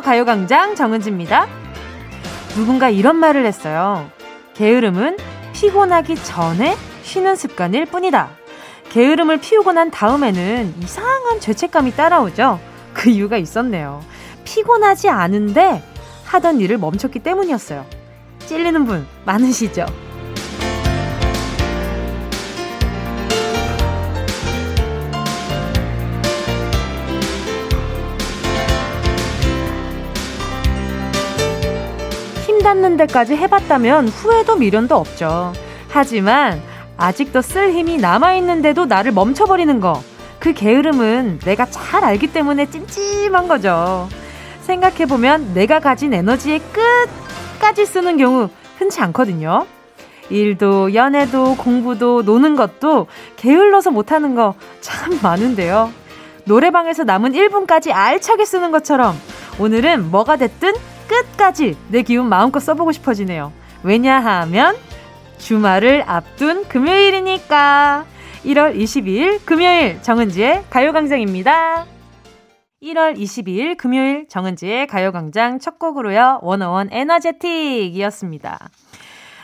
가요광장 정은지입니다. 누군가 이런 말을 했어요. 게으름은 피곤하기 전에 쉬는 습관일 뿐이다. 게으름을 피우고 난 다음에는 이상한 죄책감이 따라오죠. 그 이유가 있었네요. 피곤하지 않은데 하던 일을 멈췄기 때문이었어요. 찔리는 분 많으시죠? 닿는 데까지 해봤다면 후회도 미련도 없죠. 하지만 아직도 쓸 힘이 남아있는데도 나를 멈춰버리는 거. 그 게으름은 내가 잘 알기 때문에 찜찜한 거죠. 생각해보면 내가 가진 에너지의 끝까지 쓰는 경우 흔치 않거든요. 일도, 연애도, 공부도, 노는 것도 게을러서 못하는 거 참 많은데요. 노래방에서 남은 1분까지 알차게 쓰는 것처럼 오늘은 뭐가 됐든 끝까지 내 기운 마음껏 써보고 싶어지네요. 왜냐하면 주말을 앞둔 금요일이니까. 1월 22일 금요일 정은지의 가요광장입니다. 1월 22일 금요일 정은지의 가요광장 첫 곡으로요. 원어원 에너제틱이었습니다.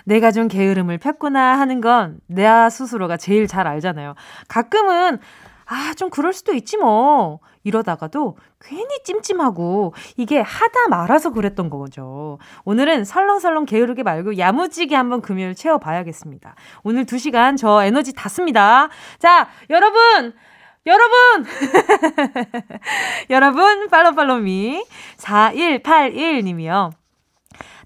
내가 좀 게으름을 폈구나 하는 건 내 스스로가 제일 잘 알잖아요. 가끔은 아, 좀 그럴 수도 있지 뭐. 이러다가도 괜히 찜찜하고 이게 하다 말아서 그랬던 거죠. 오늘은 설렁설렁 게으르게 말고 야무지게 한번 금요일 채워봐야겠습니다. 오늘 2시간 저 에너지 다 씁니다. 자, 여러분! 여러분! 여러분, 팔로팔로미. 4181님이요.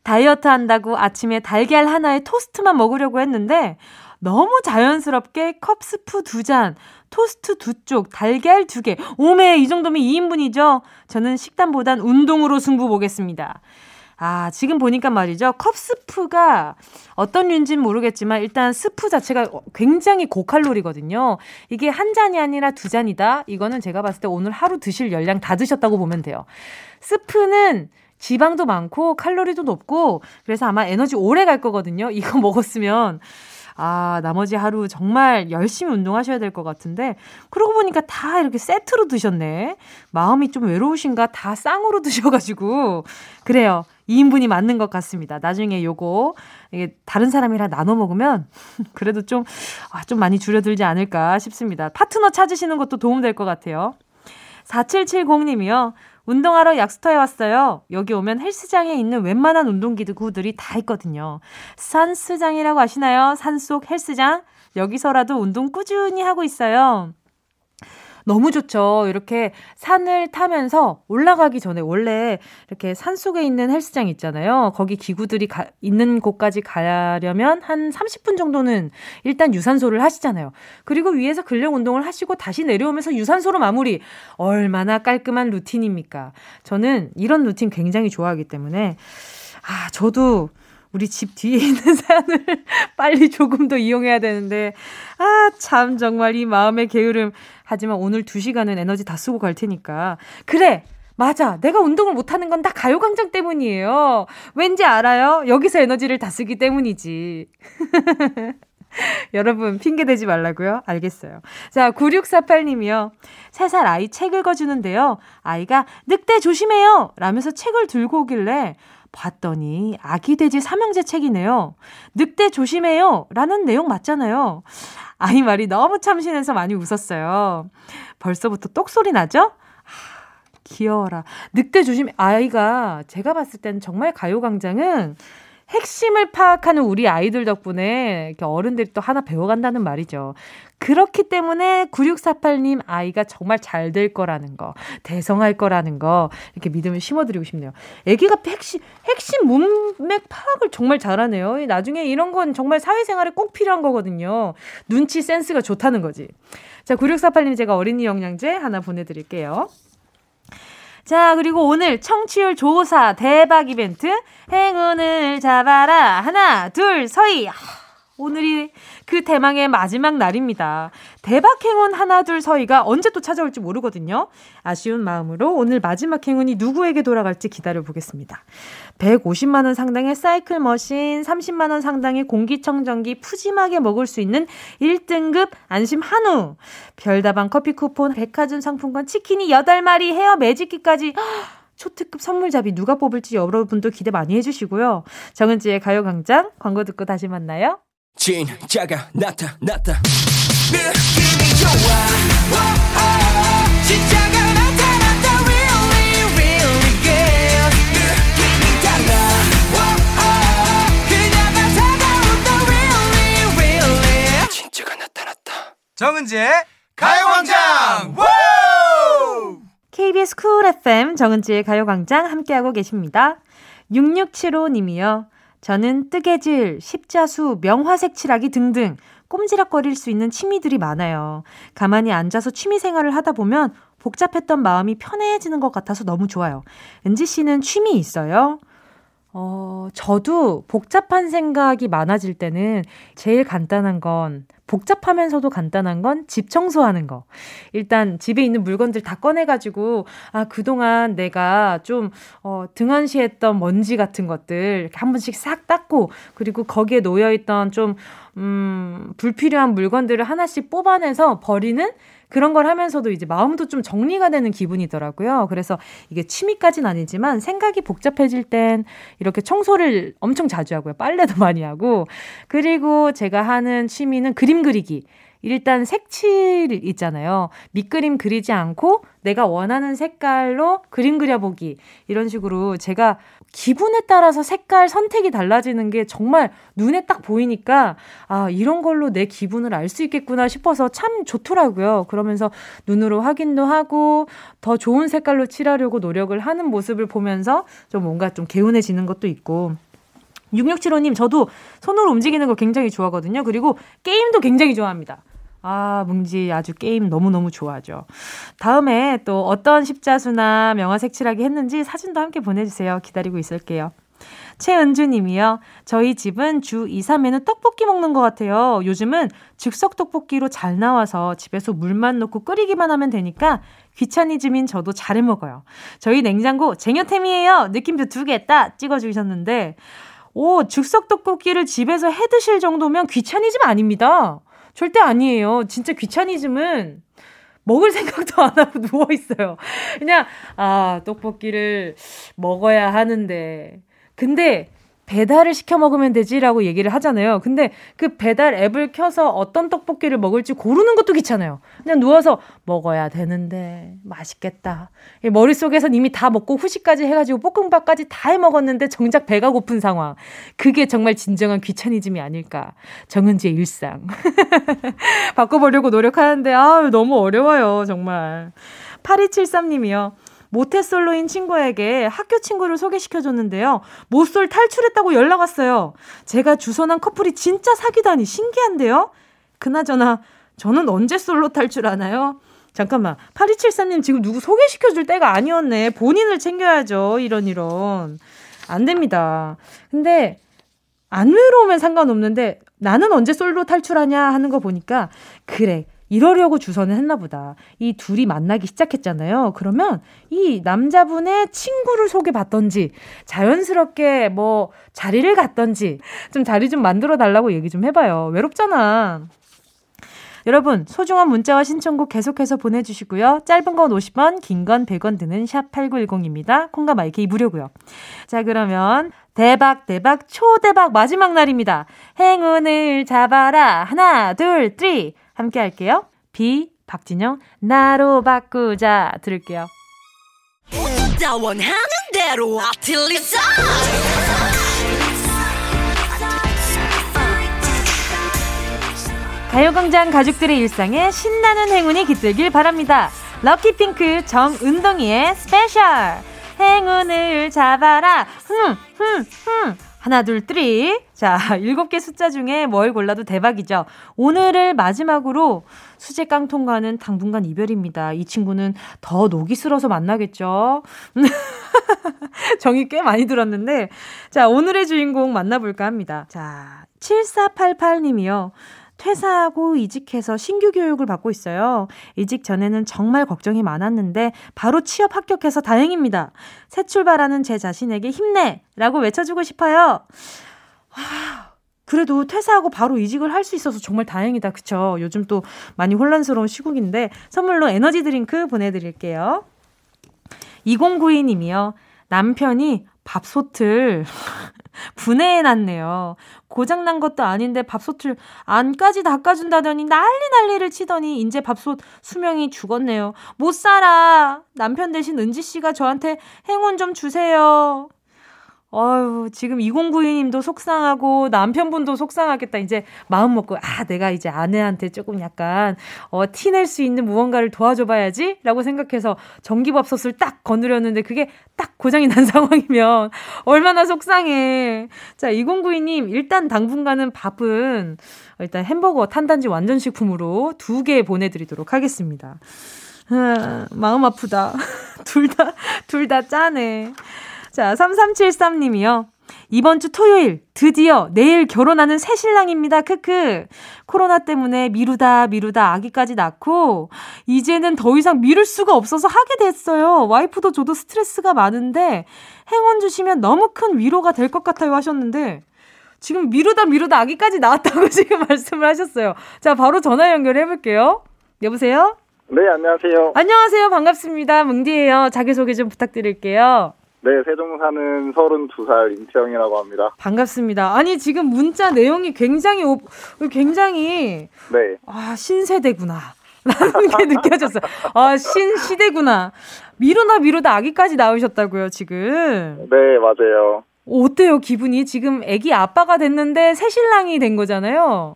다이어트 한다고 아침에 달걀 하나에 토스트만 먹으려고 했는데, 너무 자연스럽게 컵 스프 두 잔, 토스트 두 쪽, 달걀 두 개. 오메, 이 정도면 2인분이죠? 저는 식단보단 운동으로 승부 보겠습니다. 아, 지금 보니까 말이죠. 컵 스프가 어떤 류인지는 모르겠지만 일단 스프 자체가 굉장히 고칼로리거든요. 이게 한 잔이 아니라 두 잔이다. 이거는 제가 봤을 때 오늘 하루 드실 열량 다 드셨다고 보면 돼요. 스프는 지방도 많고 칼로리도 높고 그래서 아마 에너지 오래 갈 거거든요. 이거 먹었으면 아, 나머지 하루 정말 열심히 운동하셔야 될 것 같은데, 그러고 보니까 다 이렇게 세트로 드셨네. 마음이 좀 외로우신가? 다 쌍으로 드셔가지고. 그래요. 2인분이 맞는 것 같습니다. 나중에 요거, 이게 다른 사람이랑 나눠 먹으면, 그래도 좀, 아, 좀 많이 줄여들지 않을까 싶습니다. 파트너 찾으시는 것도 도움될 것 같아요. 4770님이요. 운동하러 약수터에 왔어요. 여기 오면 헬스장에 있는 웬만한 운동기구들이 다 있거든요. 산스장이라고 아시나요? 산속 헬스장? 여기서라도 운동 꾸준히 하고 있어요. 너무 좋죠. 이렇게 산을 타면서 올라가기 전에 원래 이렇게 산 속에 있는 헬스장 있잖아요. 거기 기구들이 가, 있는 곳까지 가려면 한 30분 정도는 일단 유산소를 하시잖아요. 그리고 위에서 근력 운동을 하시고 다시 내려오면서 유산소로 마무리. 얼마나 깔끔한 루틴입니까? 저는 이런 루틴 굉장히 좋아하기 때문에 아, 저도 우리 집 뒤에 있는 산을 빨리 조금 더 이용해야 되는데, 아, 참, 정말 이 마음의 게으름. 하지만 오늘 2시간은 에너지 다 쓰고 갈 테니까. 그래! 맞아. 내가 운동을 못하는 건 다 가요광장 때문이에요. 왠지 알아요? 여기서 에너지를 다 쓰기 때문이지. 여러분, 핑계대지 말라고요? 알겠어요. 자, 9648님이요. 3살 아이 책 읽어주는데요. 아이가 늑대 조심해요! 라면서 책을 들고 오길래 봤더니 아기 돼지 삼형제 책이네요. 늑대 조심해요. 라는 내용 맞잖아요. 아이 말이 너무 참신해서 많이 웃었어요. 벌써부터 똑소리 나죠? 귀여워라. 늑대 조심, 아이가 제가 봤을 땐 정말 가요광장은 핵심을 파악하는 우리 아이들 덕분에 이렇게 어른들이 또 하나 배워간다는 말이죠. 그렇기 때문에 9648님 아이가 정말 잘 될 거라는 거, 대성할 거라는 거, 이렇게 믿음을 심어드리고 싶네요. 애기가 핵심, 핵심 문맥 파악을 정말 잘하네요. 나중에 이런 건 정말 사회생활에 꼭 필요한 거거든요. 눈치 센스가 좋다는 거지. 자, 9648님 제가 어린이 영양제 하나 보내드릴게요. 자, 그리고 오늘 청취율 조사 대박 이벤트 행운을 잡아라. 하나, 둘, 서희. 오늘이 그 대망의 마지막 날입니다. 대박 행운 하나 둘 서희가 언제 또 찾아올지 모르거든요. 아쉬운 마음으로 오늘 마지막 행운이 누구에게 돌아갈지 기다려 보겠습니다. 150만 원 상당의 사이클 머신, 30만 원 상당의 공기청정기 푸짐하게 먹을 수 있는 1등급 안심 한우, 별다방 커피 쿠폰, 백화점 상품권, 치킨이 8마리, 헤어 매직기까지 초특급 선물잡이 누가 뽑을지 여러분도 기대 많이 해주시고요. 정은지의 가요광장 광고 듣고 다시 만나요. 진짜가 나타났다. 느낌이 좋아. 진짜 정은지의 가요광장. KBS 쿨 FM 정은지의 가요광장 함께하고 계십니다. 6675님이요. 저는 뜨개질, 십자수, 명화색 칠하기 등등 꼼지락거릴 수 있는 취미들이 많아요. 가만히 앉아서 취미 생활을 하다 보면 복잡했던 마음이 편해지는 것 같아서 너무 좋아요. 은지 씨는 취미 있어요? 어, 저도 복잡한 생각이 많아질 때는 제일 간단한 건 복잡하면서도 간단한 건 집 청소하는 거. 일단 집에 있는 물건들 다 꺼내가지고, 아, 그동안 내가 좀, 어, 등한시했던 먼지 같은 것들 한 번씩 싹 닦고, 그리고 거기에 놓여있던 좀, 음, 불필요한 물건들을 하나씩 뽑아내서 버리는 그런 걸 하면서도 이제 마음도 좀 정리가 되는 기분이더라고요. 그래서 이게 취미까지는 아니지만 생각이 복잡해질 땐 이렇게 청소를 엄청 자주 하고요. 빨래도 많이 하고. 그리고 제가 하는 취미는 그림 그리기. 일단 색칠 있잖아요. 밑그림 그리지 않고 내가 원하는 색깔로 그림 그려보기. 이런 식으로 제가 기분에 따라서 색깔 선택이 달라지는 게 정말 눈에 딱 보이니까 아, 이런 걸로 내 기분을 알 수 있겠구나 싶어서 참 좋더라고요. 그러면서 눈으로 확인도 하고 더 좋은 색깔로 칠하려고 노력을 하는 모습을 보면서 좀 뭔가 좀 개운해지는 것도 있고 6675님, 저도 손으로 움직이는 거 굉장히 좋아하거든요. 그리고 게임도 굉장히 좋아합니다. 아, 뭉지 아주 게임 너무너무 좋아하죠. 다음에 또 어떤 십자수나 명화 색칠하기 했는지 사진도 함께 보내주세요. 기다리고 있을게요. 최은주 님이요. 저희 집은 주 2, 3회는 떡볶이 먹는 것 같아요. 요즘은 즉석 떡볶이로 잘 나와서 집에서 물만 넣고 끓이기만 하면 되니까 귀차니즘인 저도 잘해 먹어요. 저희 냉장고 쟁여템이에요. 느낌표 두 개 딱 찍어주셨는데, 오, 즉석 떡볶이를 집에서 해 드실 정도면 귀차니즘 아닙니다. 절대 아니에요. 진짜 귀차니즘은 먹을 생각도 안 하고 누워 있어요. 그냥 아 떡볶이를 먹어야 하는데 근데 배달을 시켜 먹으면 되지라고 얘기를 하잖아요. 근데 그 배달 앱을 켜서 어떤 떡볶이를 먹을지 고르는 것도 귀찮아요. 그냥 누워서 먹어야 되는데 맛있겠다. 머릿속에선 이미 다 먹고 후식까지 해가지고 볶음밥까지 다 해 먹었는데 정작 배가 고픈 상황. 그게 정말 진정한 귀차니즘이 아닐까. 정은지의 일상. 바꿔보려고 노력하는데 아 너무 어려워요 정말. 8273님이요. 모태솔로인 친구에게 학교 친구를 소개시켜줬는데요. 모쏠 탈출했다고 연락 왔어요. 제가 주선한 커플이 진짜 사귀다니 신기한데요? 그나저나, 저는 언제 솔로 탈출하나요? 잠깐만. 8273님 지금 누구 소개시켜줄 때가 아니었네. 본인을 챙겨야죠. 이런, 이런. 안 됩니다. 근데, 안 외로우면 상관없는데, 나는 언제 솔로 탈출하냐 하는 거 보니까, 그래. 이러려고 주선을 했나 보다. 이 둘이 만나기 시작했잖아요. 그러면 이 남자분의 친구를 소개받던지 자연스럽게 뭐 자리를 갔던지 좀 자리 좀 만들어 달라고 얘기 좀 해봐요. 외롭잖아. 여러분, 소중한 문자와 신청곡 계속해서 보내주시고요. 짧은 건 50원, 긴 건 100원 드는 샵 8910입니다. 콩과 마이케이 무료고요. 자, 그러면 대박, 대박, 초대박 마지막 날입니다. 행운을 잡아라. 하나, 둘, three. 함께 할게요. 비, 박진영, 나로 바꾸자. 들을게요. 가요광장 가족들의 일상에 신나는 행운이 깃들길 바랍니다. 럭키핑크 정은동이의 스페셜 행운을 잡아라 흠 흠 흠 하나, 둘, three. 자, 일곱 개 숫자 중에 뭘 골라도 대박이죠. 오늘을 마지막으로 수제 깡통과는 당분간 이별입니다. 이 친구는 더 녹이 슬어서 만나겠죠. 정이 꽤 많이 들었는데. 자, 오늘의 주인공 만나볼까 합니다. 자, 7488님이요. 퇴사하고 이직해서 신규 교육을 받고 있어요. 이직 전에는 정말 걱정이 많았는데 바로 취업 합격해서 다행입니다. 새 출발하는 제 자신에게 힘내! 라고 외쳐주고 싶어요. 하, 그래도 퇴사하고 바로 이직을 할 수 있어서 정말 다행이다. 그쵸? 요즘 또 많이 혼란스러운 시국인데 선물로 에너지 드링크 보내드릴게요. 2092님이요. 남편이 밥솥을 분해해놨네요. 고장난 것도 아닌데 밥솥을 안까지 닦아준다더니 난리 난리를 치더니 이제 밥솥 수명이 죽었네요. 못 살아. 남편 대신 은지 씨가 저한테 행운 좀 주세요. 어유 지금 2092님도 속상하고 남편분도 속상하겠다. 이제 마음 먹고, 아, 내가 이제 아내한테 조금 약간, 어, 티낼 수 있는 무언가를 도와줘봐야지? 라고 생각해서 전기밥솥을 딱 거느렸는데 그게 딱 고장이 난 상황이면 얼마나 속상해. 자, 2092님, 일단 당분간은 밥은 일단 햄버거 탄단지 완전식품으로 두 개 보내드리도록 하겠습니다. 아, 마음 아프다. 둘 다, 둘 다 짜네. 자, 3373님이요. 이번 주 토요일 드디어 내일 결혼하는 새 신랑입니다. 크크. 코로나 때문에 미루다 미루다 아기까지 낳고 이제는 더 이상 미룰 수가 없어서 하게 됐어요. 와이프도 저도 스트레스가 많은데 행운 주시면 너무 큰 위로가 될 것 같아요 하셨는데 지금 미루다 미루다 아기까지 낳았다고 지금 말씀을 하셨어요. 자, 바로 전화 연결해 볼게요. 여보세요? 네, 안녕하세요. 안녕하세요. 반갑습니다. 뭉디예요. 자기 소개 좀 부탁드릴게요. 네, 세종 사는 32살 임태영이라고 합니다. 반갑습니다. 아니, 지금 문자 내용이 굉장히, 오, 굉장히, 네. 아, 신세대구나. 라는 게 느껴졌어요. 아, 신 시대구나. 미루나 미루다 아기까지 나오셨다고요, 지금. 네, 맞아요. 어때요, 기분이? 지금 아기 아빠가 됐는데 새 신랑이 된 거잖아요.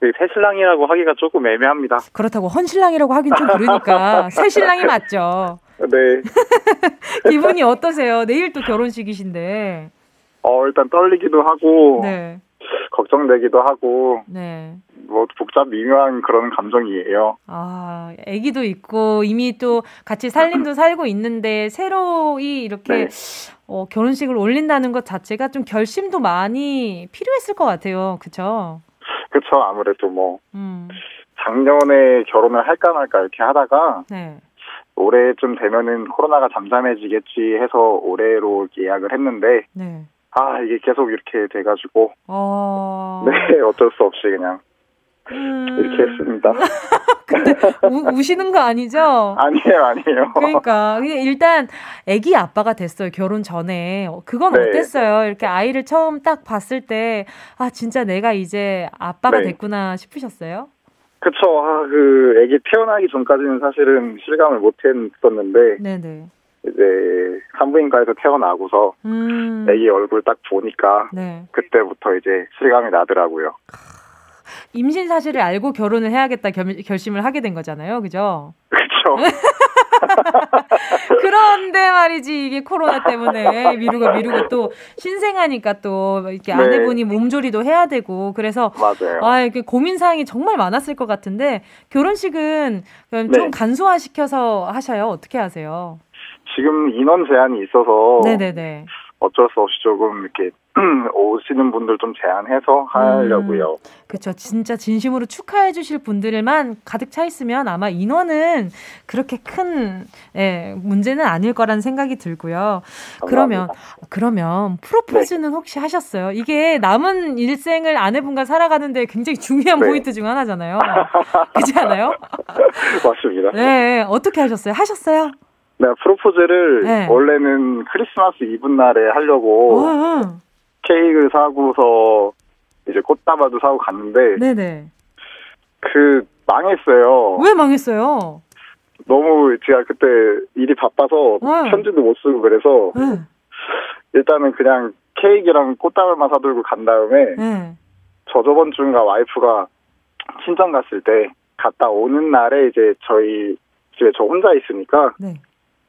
네, 새 신랑이라고 하기가 조금 애매합니다. 그렇다고 헌신랑이라고 하긴 좀 그러니까 새 신랑이 맞죠. 네. 기분이 어떠세요? 내일 또 결혼식이신데. 어, 일단 떨리기도 하고. 네. 걱정되기도 하고. 네. 뭐 복잡 미묘한 그런 감정이에요. 아, 아기도 있고 이미 또 같이 살림도 살고 있는데 새로이 이렇게 네. 어, 결혼식을 올린다는 것 자체가 좀 결심도 많이 필요했을 것 같아요. 그렇죠? 그렇죠. 아무래도 뭐 음. 작년에 결혼을 할까 말까 이렇게 하다가 네. 올해쯤 되면은 코로나가 잠잠해지겠지 해서 올해로 예약을 했는데 네. 아 이게 계속 이렇게 돼가지고 어... 네 어쩔 수 없이 그냥 음... 이렇게 했습니다. 근데 우, 우시는 거 아니죠? 아니에요, 아니에요. 그러니까 일단 아기 아빠가 됐어요 결혼 전에 그건 네. 어땠어요? 이렇게 아이를 처음 딱 봤을 때 아 진짜 내가 이제 아빠가 네. 됐구나 싶으셨어요? 그쵸. 아, 그, 애기 태어나기 전까지는 사실은 실감을 못 했었는데. 네네. 이제 산부인과에서 태어나고서 음. 애기 얼굴 딱 보니까 네. 그때부터 이제 실감이 나더라고요. 임신 사실을 알고 결혼을 해야겠다 결, 결심을 하게 된 거잖아요, 그죠? 그렇죠. 그런데 말이지 이게 코로나 때문에 미루고 미루고 또 신생하니까 또 이렇게 네. 아내분이 몸조리도 해야 되고 그래서 맞아요. 아 이게 고민 사항이 정말 많았을 것 같은데 결혼식은 좀 네. 간소화 시켜서 하셔요. 어떻게 하세요? 지금 인원 제한이 있어서 네네네. 어쩔 수 없이 조금 이렇게 오시는 분들 좀 제한해서 하려고요. 음, 그렇죠. 진짜 진심으로 축하해 주실 분들만 가득 차 있으면 아마 인원은 그렇게 큰 예, 문제는 아닐 거라는 생각이 들고요. 감사합니다. 그러면 그러면 프로포즈는 네. 혹시 하셨어요? 이게 남은 일생을 아내분과 살아가는데 굉장히 중요한 네. 포인트 중 하나잖아요. 그렇지 않아요? 맞습니다. 네, 어떻게 하셨어요? 하셨어요? 네, 프로포즈를 네. 원래는 크리스마스 이브 날에 하려고 어, 케이크를 사고서 이제 꽃다발도 사고 갔는데 네네. 그 망했어요. 왜 망했어요? 너무 제가 그때 일이 바빠서 네. 편지도 못 쓰고 그래서 네. 일단은 그냥 케이크랑 꽃다발만 사들고 간 다음에 네. 저 저번 주인가 와이프가 친정 갔을 때 갔다 오는 날에 이제 저희 집에 저 혼자 있으니까 네.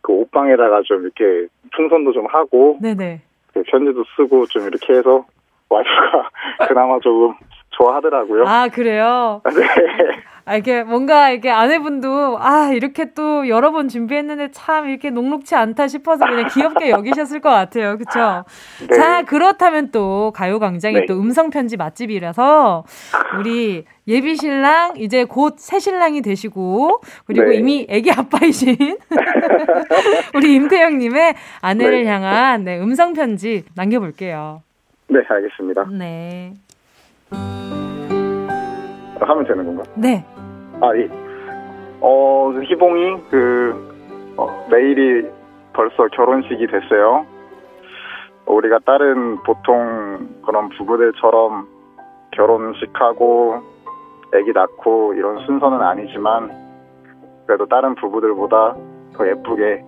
그 옷방에다가 좀 이렇게 풍선도 좀 하고 네네. 그 편지도 쓰고 좀 이렇게 해서 와이프가 그나마 조금 좋아하더라고요. 아 그래요? 네. 아, 이게 뭔가 이렇게 아내분도 아 이렇게 또 여러 번 준비했는데 참 이렇게 녹록치 않다 싶어서 그냥 귀엽게 여기셨을 것 같아요, 그렇죠? 네. 자 그렇다면 또 가요광장이 네. 또 음성 편지 맛집이라서 우리 예비 신랑 이제 곧 새 신랑이 되시고 그리고 네. 이미 아기 아빠이신 우리 임태영님의 아내를 네. 향한 네, 음성 편지 남겨볼게요. 네, 알겠습니다. 네. 하면 되는 건가? 네. 아, 예. 어, 희봉이, 그, 어, 내일이 벌써 결혼식이 됐어요. 우리가 다른 보통 그런 부부들처럼 결혼식하고 아기 낳고 이런 순서는 아니지만 그래도 다른 부부들보다 더 예쁘게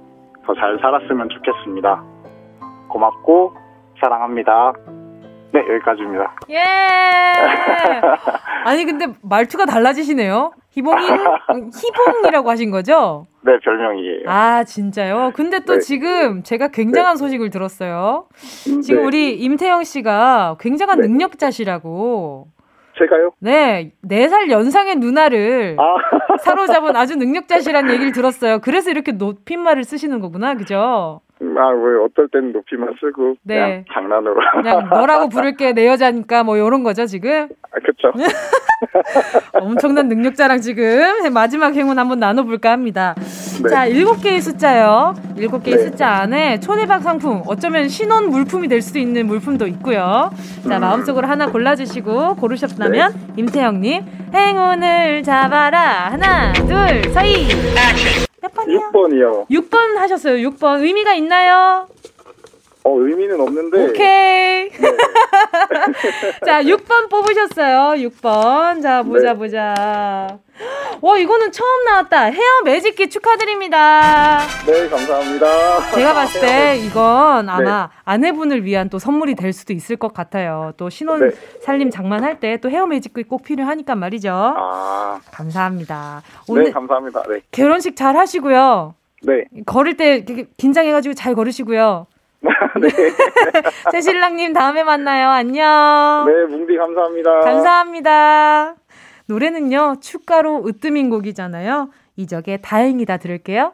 더 잘 살았으면 좋겠습니다. 고맙고 사랑합니다. 네, 여기까지입니다. 예! 아니, 근데 말투가 달라지시네요. 희봉이, 희봉이라고 하신 거죠? 네, 별명이에요. 아, 진짜요? 근데 또 네. 지금 제가 굉장한 네. 소식을 들었어요. 지금 네. 우리 임태영 씨가 굉장한 네. 능력자시라고. 제가요? 네, 4살 연상의 누나를 아. 사로잡은 아주 능력자시라는 얘기를 들었어요. 그래서 이렇게 높임말을 쓰시는 거구나, 그죠? 아, 왜 어떨 땐 높이만 쓰고 네. 그냥 장난으로. 그냥 너라고 부를게 내 여자니까 뭐 이런 거죠 지금. 아, 그렇죠. 엄청난 능력 자랑 지금 마지막 행운 한번 나눠볼까 합니다. 네. 자, 일곱 개의 숫자요. 일곱 개의 네. 숫자 안에 초대박 상품, 어쩌면 신혼 물품이 될 수도 있는 물품도 있고요. 자, 음. 마음속으로 하나 골라주시고 고르셨다면 네. 임태형님 행운을 잡아라 하나, 둘, 서희. 몇 번이요? 6번이요. 6번 하셨어요. 6번. 의미가 있나요? 어, 의미는 없는데. 오케이. 네. 자, 6번 뽑으셨어요. 6번. 자, 보자, 네. 보자. 와, 이거는 처음 나왔다. 헤어 매직기 축하드립니다. 네, 감사합니다. 제가 봤을 때 이건 아마 네. 아내분을 위한 또 선물이 될 수도 있을 것 같아요. 또 신혼 네. 살림 장만할 때 또 헤어 매직기 꼭 필요하니까 말이죠. 아. 감사합니다. 오늘 네, 감사합니다. 네. 결혼식 잘 하시고요. 네. 걸을 때 긴장해가지고 잘 걸으시고요. 네. 새 신랑님 다음에 만나요. 안녕. 네, 뭉디 감사합니다. 감사합니다. 노래는요, 축가로 으뜸인 곡이잖아요. 이적의 다행이다 들을게요.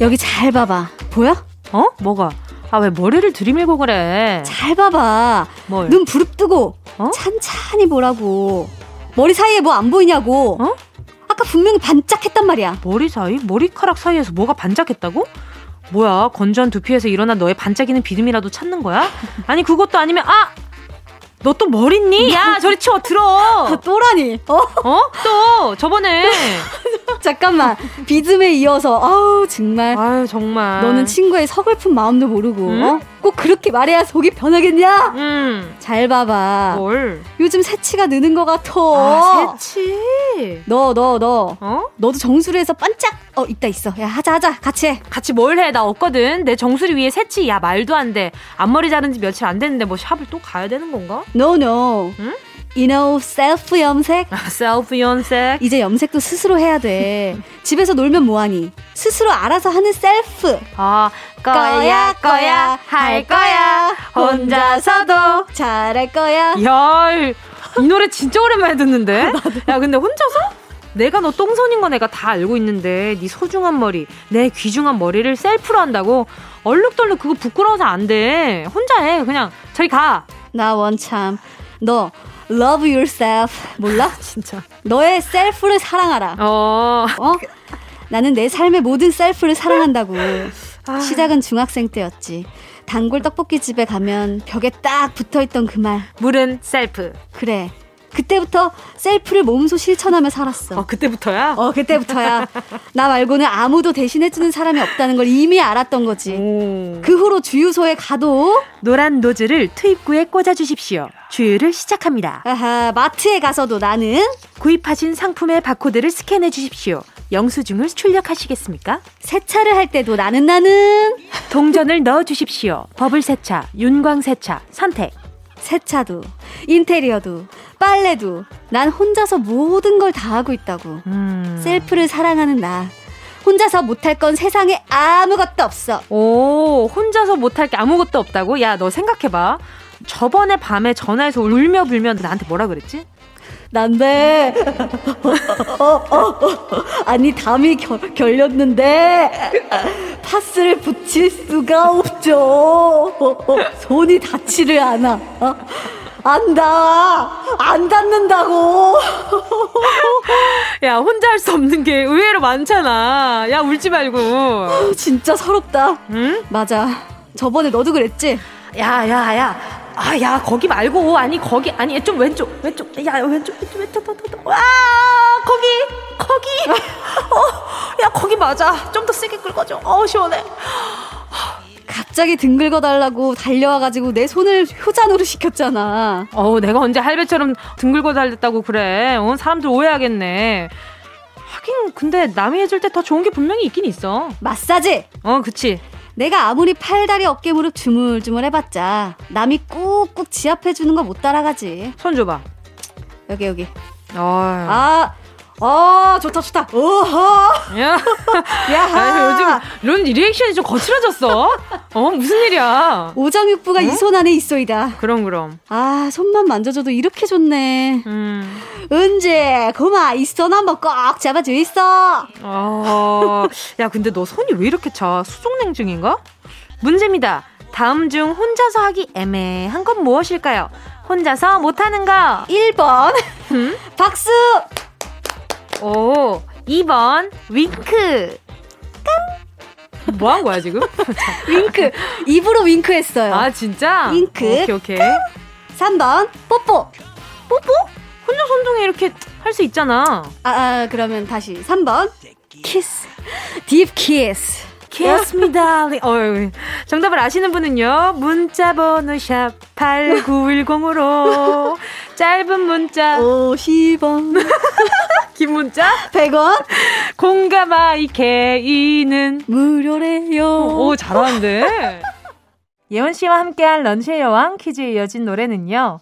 여기 잘 봐봐. 보여? 어? 뭐가? 아, 왜 머리를 들이밀고 그래? 잘 봐봐. 뭘? 눈 부릅뜨고 어? 찬찬히 보라고. 머리 사이에 뭐 안 보이냐고. 어? 아까 분명히 반짝했단 말이야. 머리 사이? 머리카락 사이에서 뭐가 반짝했다고? 뭐야, 건조한 두피에서 일어난 너의 반짝이는 비듬이라도 찾는 거야? 아니, 그것도 아니면, 아! 너또 머리니? 야, 저리 치워, 들어! 또라니, 어? 어? 또, 저번에. 잠깐만. 비듬에 이어서, 아우, 정말. 아유, 정말. 너는 친구의 서글픈 마음도 모르고, 응? 어? 꼭 그렇게 말해야 속이 변하겠냐? 음. 잘 봐봐. 뭘? 요즘 새치가 느는 것 같아. 아, 새치? 너, 너, 너. 어? 너도 정수리 에서 반짝, 어, 있다, 있어. 야, 하자, 하자. 같이 해. 같이 뭘 해? 나 없거든. 내 정수리 위에 새치. 야, 말도 안 돼. 앞머리 자른 지 며칠 안 됐는데 뭐 샵을 또 가야 되는 건가? No, no. 응? You know, 셀프 염색. 셀프 염색. 이제 염색도 스스로 해야 돼. 집에서 놀면 뭐하니? 스스로 알아서 하는 셀프. 아, 거야, 거야, 할 거야. 혼자서도 잘할 거야. 야, 이 노래 진짜 오랜만에 듣는데? 야, 근데 혼자서? 내가 너 똥손인 거 내가 다 알고 있는데 네 소중한 머리, 내 귀중한 머리를 셀프로 한다고? 얼룩덜룩 그거 부끄러워서 안 돼. 혼자 해. 그냥 저리 가. 나 원참. 너 love yourself 몰라? 진짜. 너의 셀프를 사랑하라. 어. 어? 나는 내 삶의 모든 셀프를 사랑한다고. 아. 시작은 중학생 때였지. 단골 떡볶이 집에 가면 벽에 딱 붙어 있던 그 말. 물은 셀프. 그래. 그때부터 셀프를 몸소 실천하며 살았어. 어, 그때부터야? 어, 그때부터야. 나 말고는 아무도 대신해주는 사람이 없다는 걸 이미 알았던 거지. 오. 그 후로 주유소에 가도 노란 노즐을 투입구에 꽂아주십시오. 주유를 시작합니다. 아하, 마트에 가서도 나는 구입하신 상품의 바코드를 스캔해 주십시오. 영수증을 출력하시겠습니까? 세차를 할 때도 나는 나는 동전을 넣어 주십시오. 버블 세차, 윤광 세차 선택. 세차도, 인테리어도, 빨래도 난 혼자서 모든 걸 다 하고 있다고. 음. 셀프를 사랑하는 나. 혼자서 못할 건 세상에 아무것도 없어. 오, 혼자서 못할 게 아무것도 없다고? 야, 너 생각해봐. 저번에 밤에 전화해서 울며 불며 나한테 뭐라 그랬지? 난데 어, 어, 어. 아니, 담이 결, 결렸는데, 파스를 붙일 수가 없죠. 손이 닿지를 않아. 어? 안 닿아! 안 닿는다고! 야, 혼자 할 수 없는 게 의외로 많잖아. 야, 울지 말고. 진짜 서럽다. 응? 맞아. 저번에 너도 그랬지? 야, 야, 야. 아, 야, 거기 말고. 아니, 거기. 아니, 좀 왼쪽. 왼쪽. 야, 왼쪽. 왼쪽. 왼쪽. 왼쪽. 와, 거기. 거기. 어, 야, 거기 맞아. 좀 더 세게 긁어줘. 어, 시원해. 갑자기 등 긁어달라고 달려와가지고 내 손을 효자노로 시켰잖아. 어, 내가 언제 할배처럼 등 긁어달랬다고 그래. 어, 사람들 오해하겠네. 하긴 근데 남이 해줄 때 더 좋은 게 분명히 있긴 있어. 마사지. 어, 그치. 내가 아무리 팔다리 어깨 무릎 주물주물 해봤자 남이 꾹꾹 지압해주는 거 못 따라가지. 손 줘봐. 여기 여기. 어. 아 어, 좋다, 좋다. 오호. 야. 야. 아, 요즘 이런 리액션이 좀 거칠어졌어. 어, 무슨 일이야. 오장육부가 어? 이손 안에 있어이다. 그럼, 그럼. 아, 손만 만져줘도 이렇게 좋네. 음. 은재, 그마, 이 손 한번 꼭 잡아줘 있어. 어, 야, 근데 너 손이 왜 이렇게 차? 수족냉증인가? 문제입니다. 다음 중 혼자서 하기 애매한 건 무엇일까요? 혼자서 못하는 거. 1번. 음? 박수! 오, 2번 윙크. 뭐 한 거야 지금? 윙크. 입으로 윙크했어요. 아 진짜? 윙크. 오케이 오케이. 3번 뽀뽀. 뽀뽀? 혼자 손등에 이렇게 할 수 있잖아. 아, 아 그러면 다시 3번 키스. deep 키스. Kiss me darling. 어, 정답을 아시는 분은요. 문자 번호 샵 8910으로 짧은 문자 50원. 긴 문자 100원. 콩과 마이케이는 무료래요. 오, 잘하는데. 예원 씨와 함께한 런치의 여왕 퀴즈에 이어진 노래는요.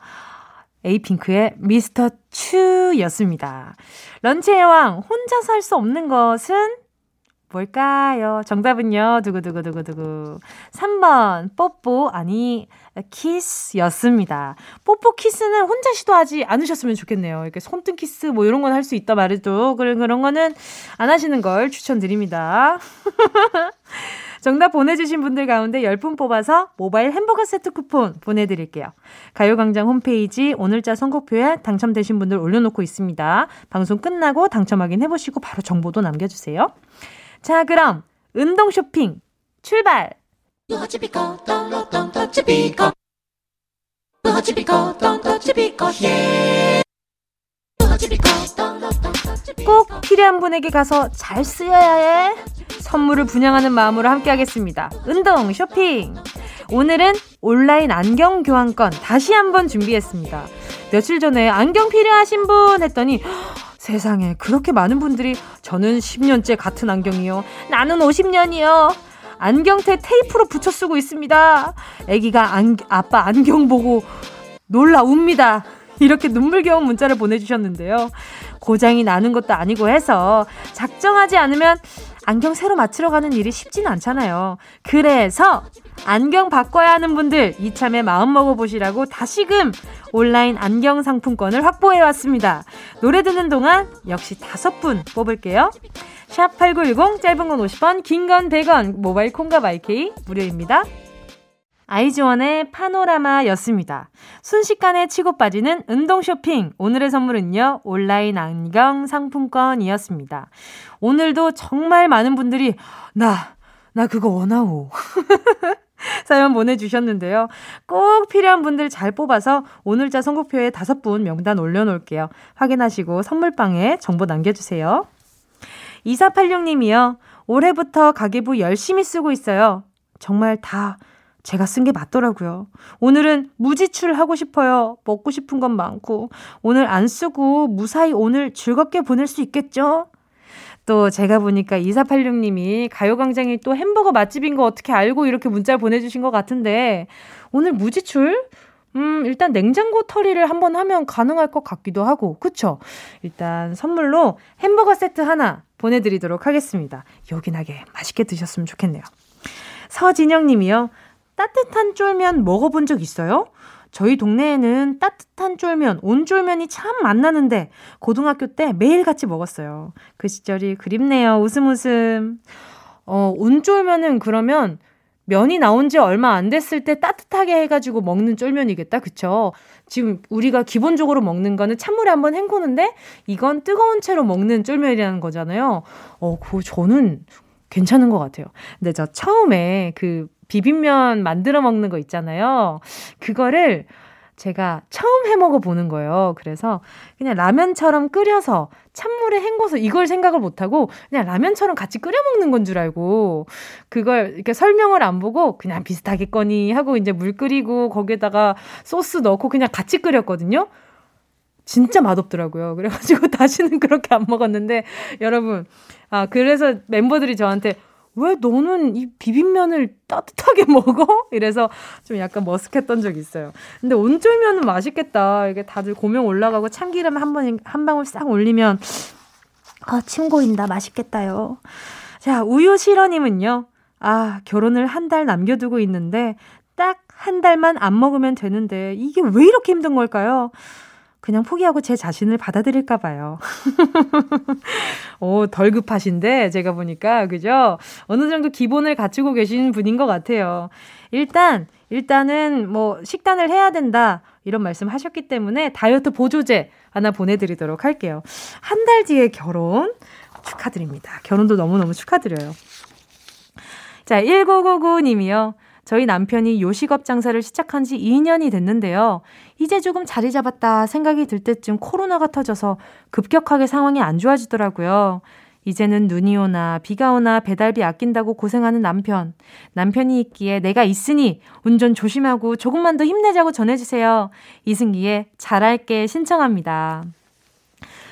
에이핑크의 미스터 츄였습니다. 런치의 여왕 혼자 살 수 없는 것은 뭘까요? 정답은요, 두구두구두구두구. 3번, 뽀뽀, 아니, 키스였습니다. 뽀뽀 키스는 혼자 시도하지 않으셨으면 좋겠네요. 이렇게 손등 키스 뭐 이런 건 할 수 있다 말해도, 그런, 그런 거는 안 하시는 걸 추천드립니다. 정답 보내주신 분들 가운데 10분 뽑아서 모바일 햄버거 세트 쿠폰 보내드릴게요. 가요광장 홈페이지 오늘자 선곡표에 당첨되신 분들 올려놓고 있습니다. 방송 끝나고 당첨 확인해보시고 바로 정보도 남겨주세요. 자, 그럼 운동 쇼핑 출발! 꼭 필요한 분에게 가서 잘 쓰여야 해. 선물을 분양하는 마음으로 함께 하겠습니다. 운동 쇼핑! 오늘은 온라인 안경 교환권 다시 한번 준비했습니다. 며칠 전에 안경 필요하신 분 했더니 세상에 그렇게 많은 분들이 저는 10년째 같은 안경이요. 나는 50년이요. 안경테 테이프로 붙여 쓰고 있습니다. 아기가 안, 아빠 안경 보고 놀라 웁니다. 이렇게 눈물겨운 문자를 보내주셨는데요. 고장이 나는 것도 아니고 해서 작정하지 않으면 안경 새로 맞추러 가는 일이 쉽지는 않잖아요. 그래서 안경 바꿔야 하는 분들 이참에 마음 먹어보시라고 다시금 온라인 안경 상품권을 확보해 왔습니다. 노래 듣는 동안 역시 다섯 분 뽑을게요. 샵 8910 짧은 건 50원, 긴 건 100원, 모바일 콩과 마이케이 무료입니다. 아이즈원의 파노라마였습니다. 순식간에 치고 빠지는 운동 쇼핑. 오늘의 선물은요, 온라인 안경 상품권이었습니다. 오늘도 정말 많은 분들이, 나, 나 그거 원하오. 사연 보내주셨는데요. 꼭 필요한 분들 잘 뽑아서 오늘자 선곡표에 다섯 분 명단 올려놓을게요. 확인하시고 선물방에 정보 남겨주세요. 2486님이요. 올해부터 가계부 열심히 쓰고 있어요. 정말 다 제가 쓴 게 맞더라고요. 오늘은 무지출 하고 싶어요. 먹고 싶은 건 많고. 오늘 안 쓰고 무사히 오늘 즐겁게 보낼 수 있겠죠? 또 제가 보니까 2486님이 가요광장이 또 햄버거 맛집인 거 어떻게 알고 이렇게 문자를 보내주신 것 같은데 오늘 무지출? 음, 일단 냉장고 털이를 한번 하면 가능할 것 같기도 하고, 그쵸? 일단 선물로 햄버거 세트 하나 보내드리도록 하겠습니다. 요긴하게 맛있게 드셨으면 좋겠네요. 서진영 님이요. 따뜻한 쫄면 먹어본 적 있어요? 저희 동네에는 따뜻한 쫄면, 온쫄면이 참 만나는데 고등학교 때 매일 같이 먹었어요. 그 시절이 그립네요. 웃음 웃음. 어, 온쫄면은 그러면 면이 나온 지 얼마 안 됐을 때 따뜻하게 해가지고 먹는 쫄면이겠다. 그쵸? 지금 우리가 기본적으로 먹는 거는 찬물에 한번 헹구는데 이건 뜨거운 채로 먹는 쫄면이라는 거잖아요. 어, 그거 저는 괜찮은 것 같아요. 근데 저 처음에 그 비빔면 만들어 먹는 거 있잖아요. 그거를 제가 처음 해 먹어 보는 거예요. 그래서 그냥 라면처럼 끓여서 찬물에 헹궈서 이걸 생각을 못 하고 그냥 라면처럼 같이 끓여 먹는 건 줄 알고 그걸 이렇게 설명을 안 보고 그냥 비슷하겠거니 하고 이제 물 끓이고 거기에다가 소스 넣고 그냥 같이 끓였거든요. 진짜 맛없더라고요. 그래가지고 다시는 그렇게 안 먹었는데 여러분 아 그래서 멤버들이 저한테 왜 너는 이 비빔면을 따뜻하게 먹어? 이래서 좀 약간 머쓱했던 적이 있어요. 근데 온쫄면은 맛있겠다. 이게 다들 고명 올라가고 참기름 한 번, 한 방울 싹 올리면, 아, 침 고인다. 맛있겠다요. 자, 우유 실어님은요. 아, 결혼을 한 달 남겨두고 있는데, 딱 한 달만 안 먹으면 되는데, 이게 왜 이렇게 힘든 걸까요? 그냥 포기하고 제 자신을 받아들일까 봐요. 오, 덜 급하신데 제가 보니까 그죠? 어느 정도 기본을 갖추고 계신 분인 것 같아요. 일단 일단은 뭐 식단을 해야 된다 이런 말씀 하셨기 때문에 다이어트 보조제 하나 보내드리도록 할게요. 한 달 뒤에 결혼 축하드립니다. 결혼도 너무너무 축하드려요. 자, 1999님이요. 저희 남편이 요식업 장사를 시작한 지 2년이 됐는데요. 이제 조금 자리 잡았다 생각이 들 때쯤 코로나가 터져서 급격하게 상황이 안 좋아지더라고요. 이제는 눈이 오나 비가 오나 배달비 아낀다고 고생하는 남편. 남편이 있기에 내가 있으니 운전 조심하고 조금만 더 힘내자고 전해주세요. 이승기의 잘할게 신청합니다.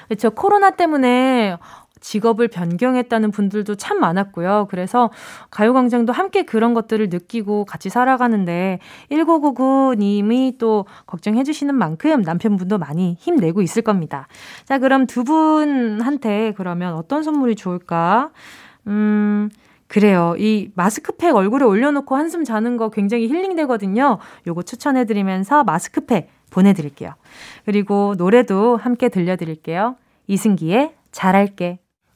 그렇죠. 코로나 때문에 직업을 변경했다는 분들도 참 많았고요. 그래서 가요광장도 함께 그런 것들을 느끼고 같이 살아가는데 1999님이 또 걱정해주시는 만큼 남편분도 많이 힘내고 있을 겁니다. 자, 그럼 두 분한테 그러면 어떤 선물이 좋을까? 음, 그래요. 이 마스크팩 얼굴에 올려놓고 한숨 자는 거 굉장히 힐링되거든요. 요거 추천해드리면서 마스크팩 보내드릴게요. 그리고 노래도 함께 들려드릴게요. 이승기의 잘할게.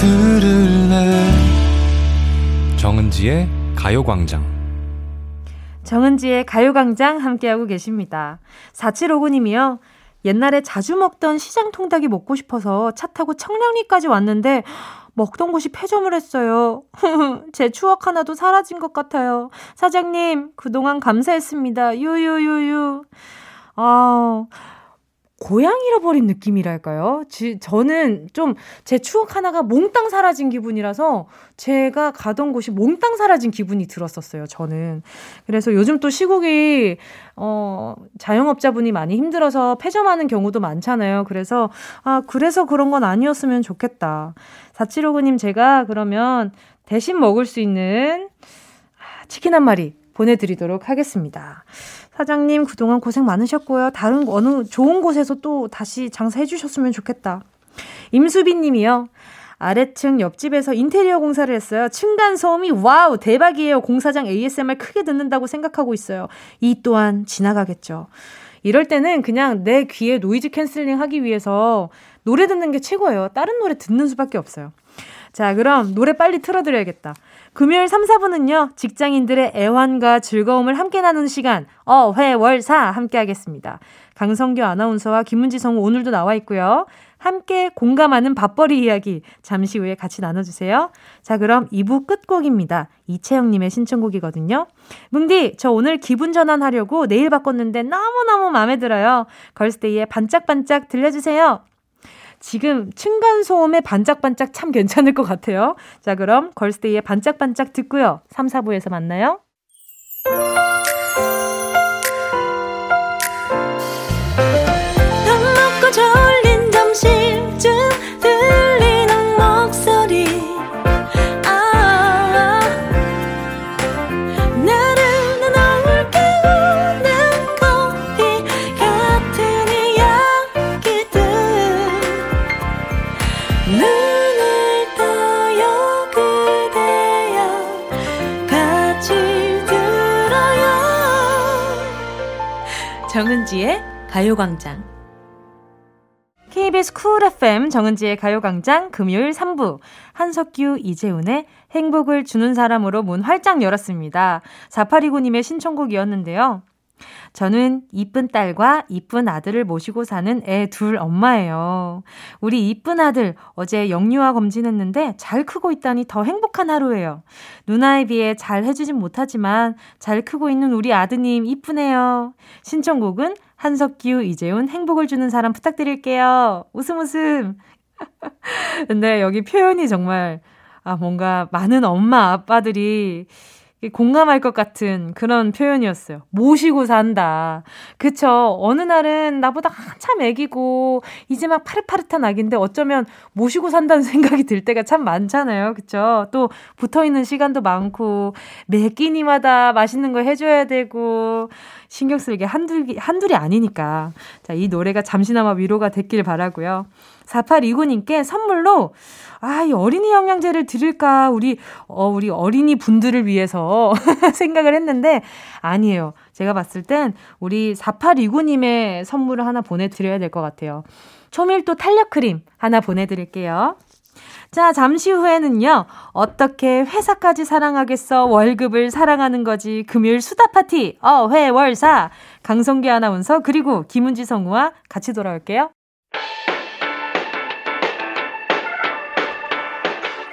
들을래 정은지의 가요광장 정은지의 가요광장 함께하고 계십니다. 4759님이요. 옛날에 자주 먹던 시장 통닭이 먹고 싶어서 차 타고 청량리까지 왔는데 먹던 곳이 폐점을 했어요. 제 추억 하나도 사라진 것 같아요. 사장님, 그동안 감사했습니다. 유유유유. 아, 고향 잃어버린 느낌이랄까요? 지, 저는 좀 제 추억 하나가 몽땅 사라진 기분이라서 제가 가던 곳이 몽땅 사라진 기분이 들었었어요, 저는. 그래서 요즘 또 시국이, 어, 자영업자분이 많이 힘들어서 폐점하는 경우도 많잖아요. 그래서, 아, 그래서 그런 건 아니었으면 좋겠다. 4759님, 제가 그러면 대신 먹을 수 있는 치킨 한 마리 보내드리도록 하겠습니다. 사장님 그동안 고생 많으셨고요. 다른 어느 좋은 곳에서 또 다시 장사해 주셨으면 좋겠다. 임수빈 님이요. 아래층 옆집에서 인테리어 공사를 했어요. 층간 소음이 와우 대박이에요. 공사장 ASMR 크게 듣는다고 생각하고 있어요. 이 또한 지나가겠죠. 이럴 때는 그냥 내 귀에 noise canceling 하기 위해서 노래 듣는 게 최고예요. 다른 노래 듣는 수밖에 없어요. 자, 그럼 노래 빨리 틀어드려야겠다. 금요일 3, 4부는요, 직장인들의 애환과 즐거움을 함께 나누는 시간, 어 회 월 사 함께 하겠습니다. 강성규 아나운서와 김문지 성우 오늘도 나와 있고요. 함께 공감하는 밥벌이 이야기 잠시 후에 같이 나눠주세요. 자, 그럼 2부 끝곡입니다. 이채영님의 신청곡이거든요. 뭉디, 저 오늘 기분 전환하려고 내일 바꿨는데 너무너무 마음에 들어요. 걸스데이의 반짝반짝 들려주세요. 지금 층간소음에 반짝반짝 참 괜찮을 것 같아요. 자, 그럼 걸스데이의 반짝반짝 듣고요. 3, 4부에서 만나요. 정은지의 가요광장 KBS 쿨 FM 정은지의 가요광장 금요일 3부 한석규 이재훈의 행복을 주는 사람으로 문 활짝 열었습니다. 4829님의 신청곡이었는데요. 저는 이쁜 딸과 이쁜 아들을 모시고 사는 애 둘 엄마예요. 우리 이쁜 아들 어제 영유아 검진했는데 잘 크고 있다니 더 행복한 하루예요. 누나에 비해 잘 해주진 못하지만 잘 크고 있는 우리 아드님 이쁘네요. 신청곡은 한석규, 이재훈 행복을 주는 사람 부탁드릴게요. 웃음 웃음. 근데 여기 표현이 정말 아 뭔가 많은 엄마 아빠들이 공감할 것 같은 그런 표현이었어요. 모시고 산다. 그쵸. 어느 날은 나보다 한참 애기고, 이제 막 파릇파릇한 아기인데 어쩌면 모시고 산다는 생각이 들 때가 참 많잖아요. 그쵸. 또 붙어 있는 시간도 많고, 매 끼니마다 맛있는 거 해줘야 되고, 신경 쓸게 한둘, 한둘이 아니니까. 자, 이 노래가 잠시나마 위로가 됐길 바라고요 4829님께 선물로 아, 이 어린이 영양제를 드릴까? 우리, 어, 우리 어린이 분들을 위해서 생각을 했는데, 아니에요. 제가 봤을 땐 우리 4829님의 선물을 하나 보내드려야 될 것 같아요. 초밀도 탄력 크림 하나 보내드릴게요. 자, 잠시 후에는요, 어떻게 회사까지 사랑하겠어? 월급을 사랑하는 거지. 금요일 수다 파티, 어 회 월 사. 강성기 아나운서, 그리고 김은지 성우와 같이 돌아올게요.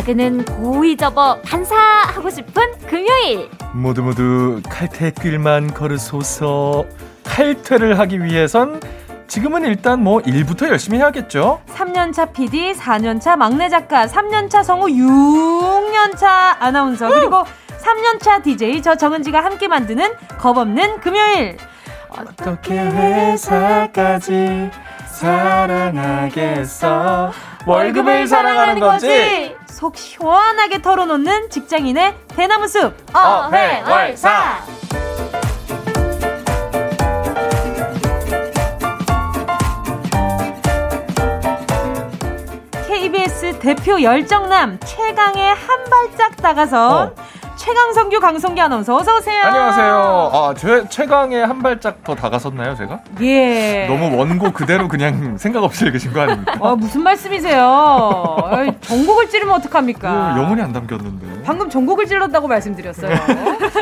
야근은 고이 접어 반사하고 싶은 금요일. 모두 모두 칼퇴길만 걸으소서. 칼퇴를 하기 위해선 지금은 일단 뭐 일부터 열심히 해야겠죠. 3년차 PD, 4년차 막내 작가, 3년차 성우, 6년차 아나운서, 그리고 3년차 DJ 저 정은지가 함께 만드는 겁없는 금요일. 어떻게 회사까지 사랑하겠어? 월급을 사랑하는 거지. 속 시원하게 털어놓는 직장인의 대나무 숲 어회월사 KBS 대표 열정남 최강의 한 발짝 다가선 어. 최강성규 강성기 아나운서 어서 오세요. 안녕하세요. 아, 제, 최강의 한 발짝 더 다가섰나요, 제가? 예. 너무 원고 그대로 그냥 생각 없이 읽으신 거 아닙니까? 어, 무슨 말씀이세요? 전곡을 찌르면 어떡합니까? 어, 영혼이 안 담겼는데. 방금 전곡을 찔렀다고 말씀드렸어요.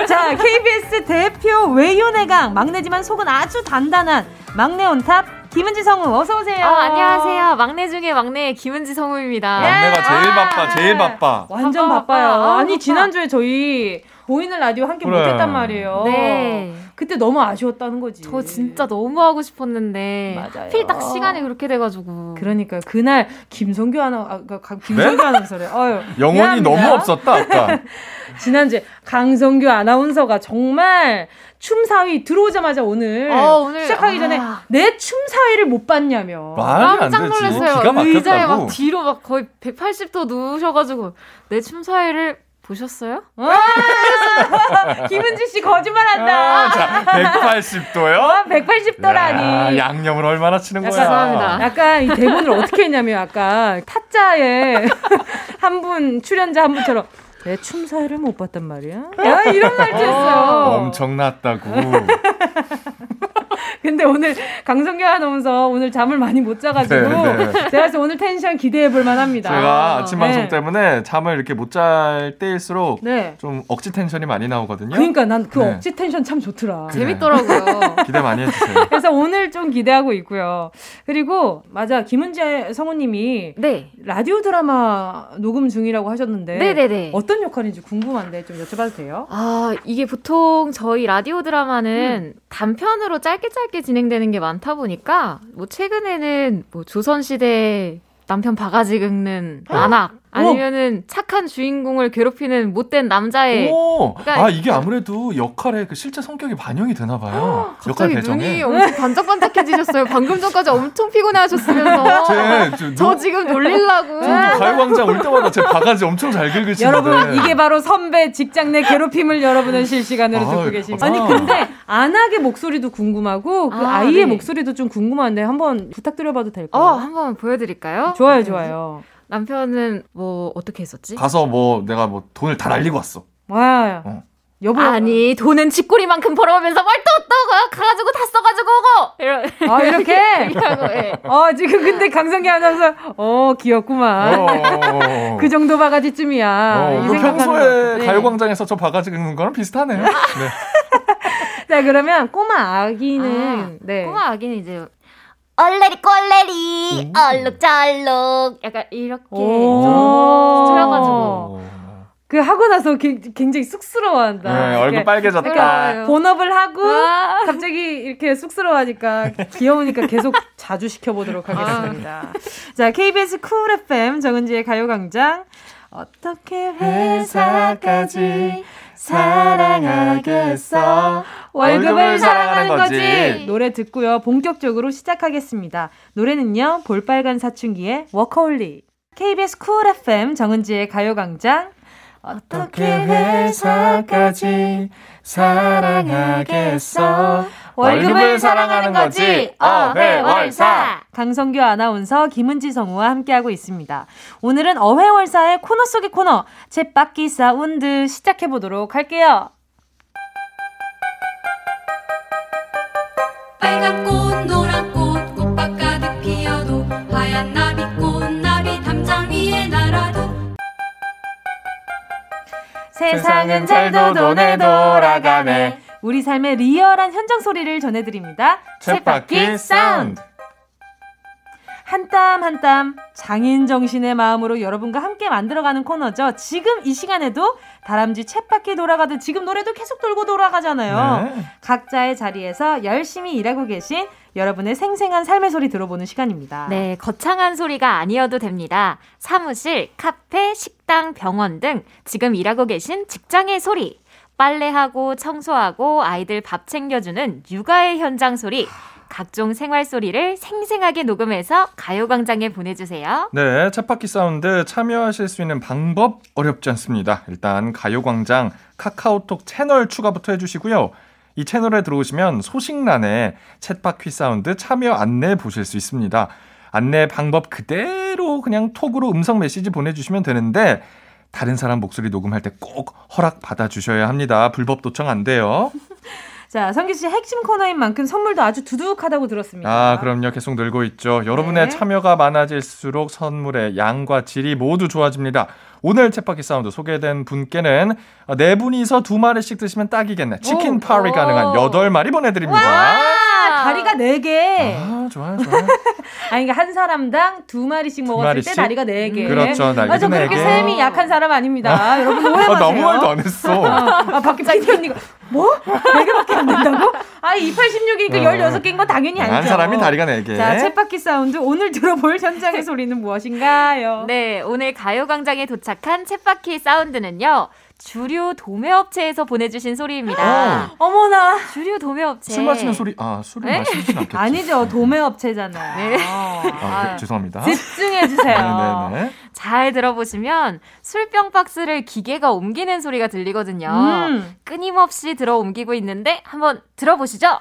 자, KBS 대표 외유내강 막내지만 속은 아주 단단한 막내 온탑 김은지 성우 어서 오세요. 어, 안녕하세요. 막내 중에 막내 김은지 성우입니다. 막내가 제일 바빠. 제일 바빠. 완전 바빠, 바빠요. 아, 아니 지난주에 저희 보이는 라디오 함께 그래. 못했단 말이에요. 네. 그때 너무 아쉬웠다는 거지. 저 진짜 너무 하고 싶었는데. 맞아요. 필딱 시간이 그렇게 돼가지고. 그러니까요. 그날 김성규 아나, 아, 김성규 네? 아나운서래. 어유 영혼이 너무 없었다, 아까. 지난주에 강성규 아나운서가 정말 춤 사위 들어오자마자 오늘, 어, 오늘 시작하기 전에 아. 내 춤 사위를 못 봤냐며. 깜짝 놀랐어요. 의자에 막 뒤로 막 거의 180도 누우셔가지고 내 춤 사위를 보셨어요? 김은지 씨 거짓말한다. 아, 자, 180도요? 어, 180도라니. 양념을 얼마나 치는 거야? 죄송합니다. 약간 이 대본을 어떻게 했냐면 약간 타짜에 한 분 출연자 한 분처럼 내 춤사위를 못 봤단 말이야. 야, 이런 말투였어요. 엄청났다고. 근데 오늘 강성규 아나운서 오늘 잠을 많이 못 자가지고 네, 네. 제가 그래서 오늘 텐션 기대해 볼 만합니다. 제가 아침 방송 네. 때문에 잠을 이렇게 못 잘 때일수록 네. 좀 억지 텐션이 많이 나오거든요. 그러니까 난그 네. 억지 텐션 참 좋더라. 그래. 재밌더라고요. 기대 많이 해주세요. 그래서 오늘 좀 기대하고 있고요. 그리고 맞아 김은재 성우님이 네. 라디오 드라마 녹음 중이라고 하셨는데 네네네. 어떤 역할인지 궁금한데 좀 여쭤봐도 돼요? 아 이게 보통 저희 라디오 드라마는 음. 단편으로 짧게 짧게 진행되는 게 많다 보니까 뭐 최근에는 뭐 조선 시대 남편 바가지 긁는 안악 아니면은 착한 주인공을 괴롭히는 못된 남자의. 오, 그러니까 아 이게 아무래도 역할에 그 실제 성격이 반영이 되나 봐요. 역할 배정이. 눈이 엄청 반짝반짝해지셨어요. 방금 전까지 엄청 피곤해하셨으면서. 제, 저, 저 지금 놀릴라고. 가요광장 올 때마다 제 바가지 엄청 잘 긁으시는데. 여러분 이게 바로 선배 직장 내 괴롭힘을 여러분은 실시간으로 아, 듣고 계십니다. 아니 근데 안하게 목소리도 궁금하고 그 아, 이의 네. 목소리도 좀 궁금한데 한번 부탁드려봐도 될까요? 어, 한번 보여드릴까요? 좋아요, 좋아요. 남편은 뭐 어떻게 했었지? 가서 뭐 내가 뭐 돈을 다 날리고 왔어. 와. 어. 여보 아니 돈은 쥐꼬리만큼 벌어오면서 뭘또또 가가지고 다 써가지고 오고 이러 아 이렇게 예. 어 지금 근데 강성기 아나운서 어 귀엽구만 어, 어, 어, 그 정도 바가지쯤이야 어, 이 평소에 네. 가요광장에서 저 바가지 긁는 거랑 비슷하네요 네. 자 그러면 꼬마 아기는 아, 네. 꼬마 아기는 이제 얼레리 꼴레리 얼룩절룩 약간 이렇게 좀 줄여가지고 그 하고 나서 굉장히 쑥스러워한다. 네, 얼굴 빨개졌다. 그러니까 본업을 하고 아. 갑자기 이렇게 쑥스러워하니까 귀여우니까 계속 자주 시켜보도록 하겠습니다. 아. 자, KBS 쿨 FM 정은지의 가요광장 어떻게 회사까지 사랑하겠어. 월급을 사랑하는 거지. 노래 듣고요. 본격적으로 시작하겠습니다. 노래는요. 볼빨간 사춘기의 Workaholic. KBS 쿨 FM 정은지의 가요광장. 어떻게 회사까지 사랑하겠어. 월급을 사랑하는 거지. 어회월사. 강성규 아나운서 김은지 성우와 함께하고 있습니다. 오늘은 어회월사의 코너 속의 코너 쳇바퀴 사운드 시작해 보도록 할게요. 빨간 꽃 노란 꽃 꽃밭 가득 피어도 하얀 나비꽃 나비 담장 위에 날아도 세상은 잘도 도네 돌아가네. 우리 삶의 리얼한 현장 소리를 전해드립니다. 쳇바퀴 사운드. 한땀 한 땀 장인 정신의 마음으로 여러분과 함께 만들어가는 코너죠. 지금 이 시간에도 다람쥐 챗바퀴 돌아가듯 지금 노래도 계속 돌고 돌아가잖아요. 네. 각자의 자리에서 열심히 일하고 계신 여러분의 생생한 삶의 소리 들어보는 시간입니다. 네, 거창한 소리가 아니어도 됩니다. 사무실, 카페, 식당, 병원 등 지금 일하고 계신 직장의 소리. 빨래하고 청소하고 아이들 밥 챙겨주는 육아의 현장 소리. 각종 생활 소리를 생생하게 녹음해서 가요광장에 보내주세요. 네, 쳇바퀴 사운드 참여하실 수 있는 방법 어렵지 않습니다. 일단 가요광장 카카오톡 채널 추가부터 해주시고요. 이 채널에 들어오시면 소식란에 쳇바퀴 사운드 참여 안내 보실 수 있습니다. 안내 방법 그대로 그냥 톡으로 음성 메시지 보내주시면 되는데 다른 사람 목소리 녹음할 때 꼭 허락 받아 주셔야 합니다. 불법 도청 안 돼요. 자, 성기 씨 핵심 코너인 만큼 선물도 아주 두둑하다고 들었습니다. 아, 그럼요. 계속 늘고 있죠. 여러분의 네. 참여가 많아질수록 선물의 양과 질이 모두 좋아집니다. 오늘 쳇바퀴 사운드 소개된 분께는 네 분이서 두 마리씩 드시면 딱이겠네. 치킨 오, 파리 가능한 여덟 마리 보내드립니다. 와, 다리가 네 개. 아, 좋아요, 좋아요. 아니, 그러니까 한 사람당 두 마리씩 먹었을 마리씩? 때 다리가 네 개. 그렇죠, 다리가 아, 저 그렇게 셈이 약한 사람 아닙니다. 여러분 오해 마세요. 아, 너무 말도 안 했어. 아, 밖에 PD님가 뭐? 네 개밖에 안 된다고? 아, 286이니까 어. 16개인 건 당연히 아니죠. 한 사람이 다리가 4개. 자, 챗바퀴 사운드 오늘 들어볼 현장의 소리는 무엇인가요? 네, 오늘 가요광장에 도착 한 챗바퀴 사운드는요. 주류 도매업체에서 보내주신 소리입니다. 어. 머나 주류 도매업체. 술 마시는 소리, 아, 술을 네? 마시진 않겠죠. 아니죠. 도매업체잖아요. 네. 아, 아, 죄송합니다. 집중해 주세요. 네네네. 네. 잘 들어보시면 술병 박스를 기계가 옮기는 소리가 들리거든요. 음. 끊임없이 들어 옮기고 있는데 한번 들어보시죠.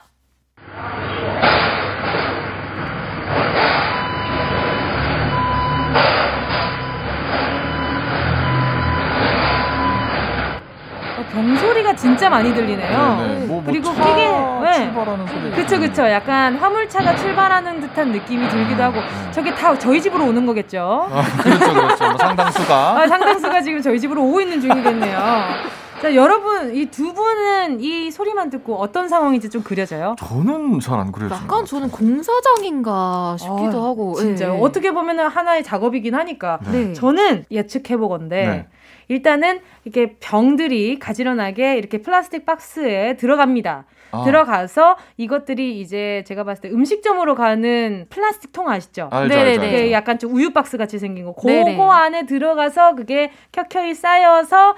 병소리가 진짜 많이 들리네요. 네, 네. 뭐, 뭐 그리고 이게 왜? 출발하는 소리. 그쵸 그쵸. 약간 화물차가 출발하는 듯한 느낌이 들기도 하고 저게 다 저희 집으로 오는 거겠죠. 아, 그렇죠 그렇죠. 뭐 상당수가. 아, 상당수가 지금 저희 집으로 오고 있는 중이겠네요. 자, 여러분, 이 두 분은 이 소리만 듣고 어떤 상황인지 좀 그려져요? 저는 잘 안 그려져요. 약간 저는 공사장인가 싶기도 아, 하고. 진짜요? 네. 어떻게 보면 하나의 작업이긴 하니까. 네. 저는 예측해보건데, 네. 일단은 이렇게 병들이 가지런하게 이렇게 플라스틱 박스에 들어갑니다. 아. 들어가서 이것들이 이제 제가 봤을 때 음식점으로 가는 플라스틱 통 아시죠? 알죠, 네네네. 그게 약간 좀 우유 박스 같이 생긴 거. 그거 네네. 안에 들어가서 그게 켜켜이 쌓여서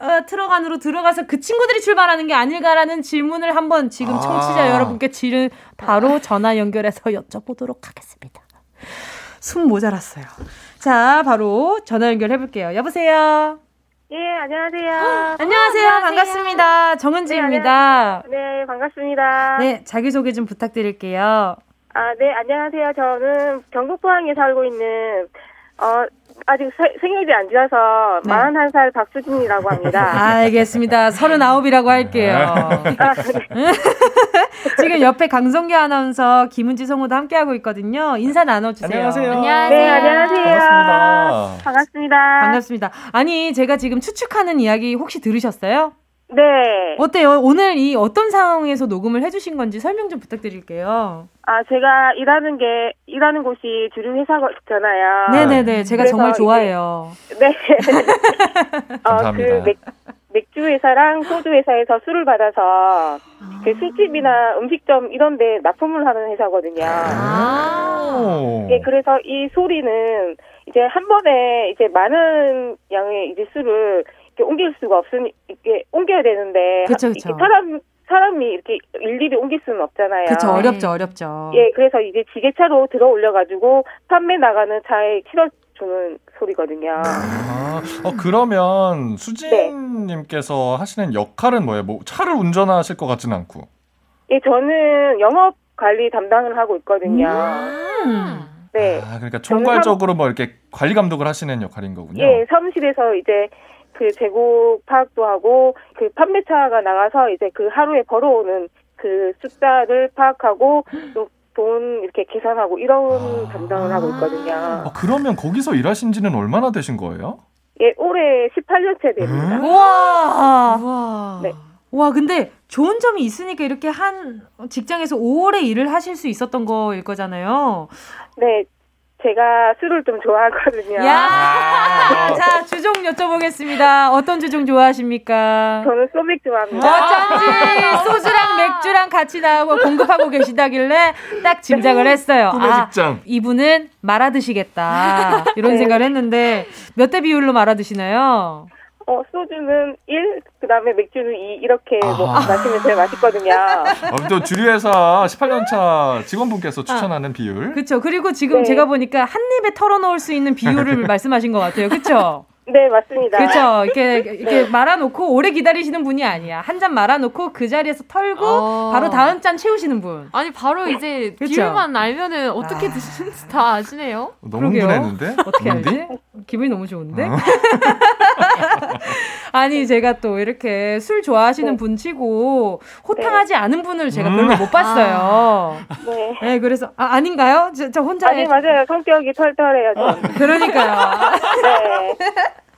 어, 트럭 안으로 들어가서 그 친구들이 출발하는 게 아닐까라는 질문을 한번 지금 아. 청취자 여러분께 지를 바로 전화 연결해서 여쭤보도록 하겠습니다. 숨 모자랐어요. 자, 바로 전화 연결해 볼게요. 여보세요. 예, 안녕하세요. 안녕하세요. 안녕하세요. 반갑습니다. 정은지입니다. 네, 네, 반갑습니다. 네, 자기소개 좀 부탁드릴게요. 아, 네, 안녕하세요. 저는 경북 포항에 살고 있는, 어, 아직 세, 생일이 안 지나서 네. 41살 박수진이라고 합니다. 알겠습니다. 39이라고 할게요. 아, 네. 지금 옆에 강성규 아나운서, 김은지 성우도 함께하고 있거든요. 인사 나눠주세요. 안녕하세요. 안녕하세요. 네, 안녕하세요. 반갑습니다. 반갑습니다. 반갑습니다. 아니, 제가 지금 추측하는 이야기 혹시 들으셨어요? 네. 어때요? 오늘 이 어떤 상황에서 녹음을 해주신 건지 설명 좀 부탁드릴게요. 아, 제가 일하는 게, 일하는 곳이 주류 회사잖아요. 네네네. 제가 정말 좋아해요. 이제, 네. 어, 그 맥, 맥주 회사랑 소주 회사에서 술을 받아서 그 술집이나 음식점 이런 데 납품을 하는 회사거든요. 아. 예, 그래서 이 소리는 이제 한 번에 이제 많은 양의 이제 술을 이렇게 옮길 수가 없으니 이렇게 옮겨야 되는데 그쵸, 그쵸. 이렇게 사람 사람이 이렇게 일일이 옮길 수는 없잖아요. 그렇죠. 어렵죠. 어렵죠. 예, 그래서 이제 지게차로 들어 올려 가지고 판매 나가는 차에 실어 주는 소리거든요. 아, 어 그러면 수진 님께서 하시는 역할은 뭐예요? 뭐 차를 운전하실 것 같지는 않고. 예, 저는 영업 관리 담당을 하고 있거든요. 음. 네. 아, 그러니까 총괄적으로 뭐 이렇게 관리 감독을 하시는 역할인 거군요. 예, 사무실에서 이제 그 재고 파악도 하고 그 판매차가 나가서 이제 그 하루에 벌어오는 그 숫자를 파악하고 또 돈 이렇게 계산하고 이런 아. 담당을 하고 있거든요. 아, 그러면 거기서 일하신 지는 얼마나 되신 거예요? 예, 올해 18년째 됩니다. 음? 우와. 우와. 네. 와, 근데 좋은 점이 있으니까 이렇게 한 직장에서 오래 일을 하실 수 있었던 거일 거잖아요. 네, 제가 술을 좀 좋아하거든요. 야! 아. 자, 주종 여쭤보겠습니다. 어떤 주종 좋아하십니까? 저는 소맥 좋아합니다. 어쩐지 소주랑 맥주랑 같이 나오고 공급하고 계시다길래 딱 짐작을 했어요. 아, 직장. 이분은 말아 드시겠다. 이런 네. 생각을 했는데 몇 대 비율로 말아 드시나요? 어, 소주는 1, 그 다음에 맥주는 2, 이렇게 뭐 마시면 제일 맛있거든요. 어, 또 주류회사 18년차 직원분께서 추천하는 아, 비율. 그렇죠. 그리고 지금 네. 제가 보니까 한 입에 털어놓을 수 있는 비율을 말씀하신 것 같아요. 그렇죠? 네, 맞습니다. 그렇죠. 이렇게 이렇게 네. 말아놓고 오래 기다리시는 분이 아니야. 한 잔 말아놓고 그 자리에서 털고 어... 바로 다음 잔 채우시는 분. 아니 바로 이제 그쵸? 비율만 알면은 어떻게 아... 드시는지 다 아시네요. 너무 흥분했는데? 어떻게 알지? 기분이 너무 좋은데? 어. 아니 제가 또 이렇게 술 좋아하시는 네. 분치고 호탕하지 네. 않은 분을 제가 음. 별로 못 봤어요. 아. 네. 네. 그래서 아, 아닌가요? 저, 저 혼자 아니 맞아요. 성격이 털털해요. 어, 그러니까요. 네.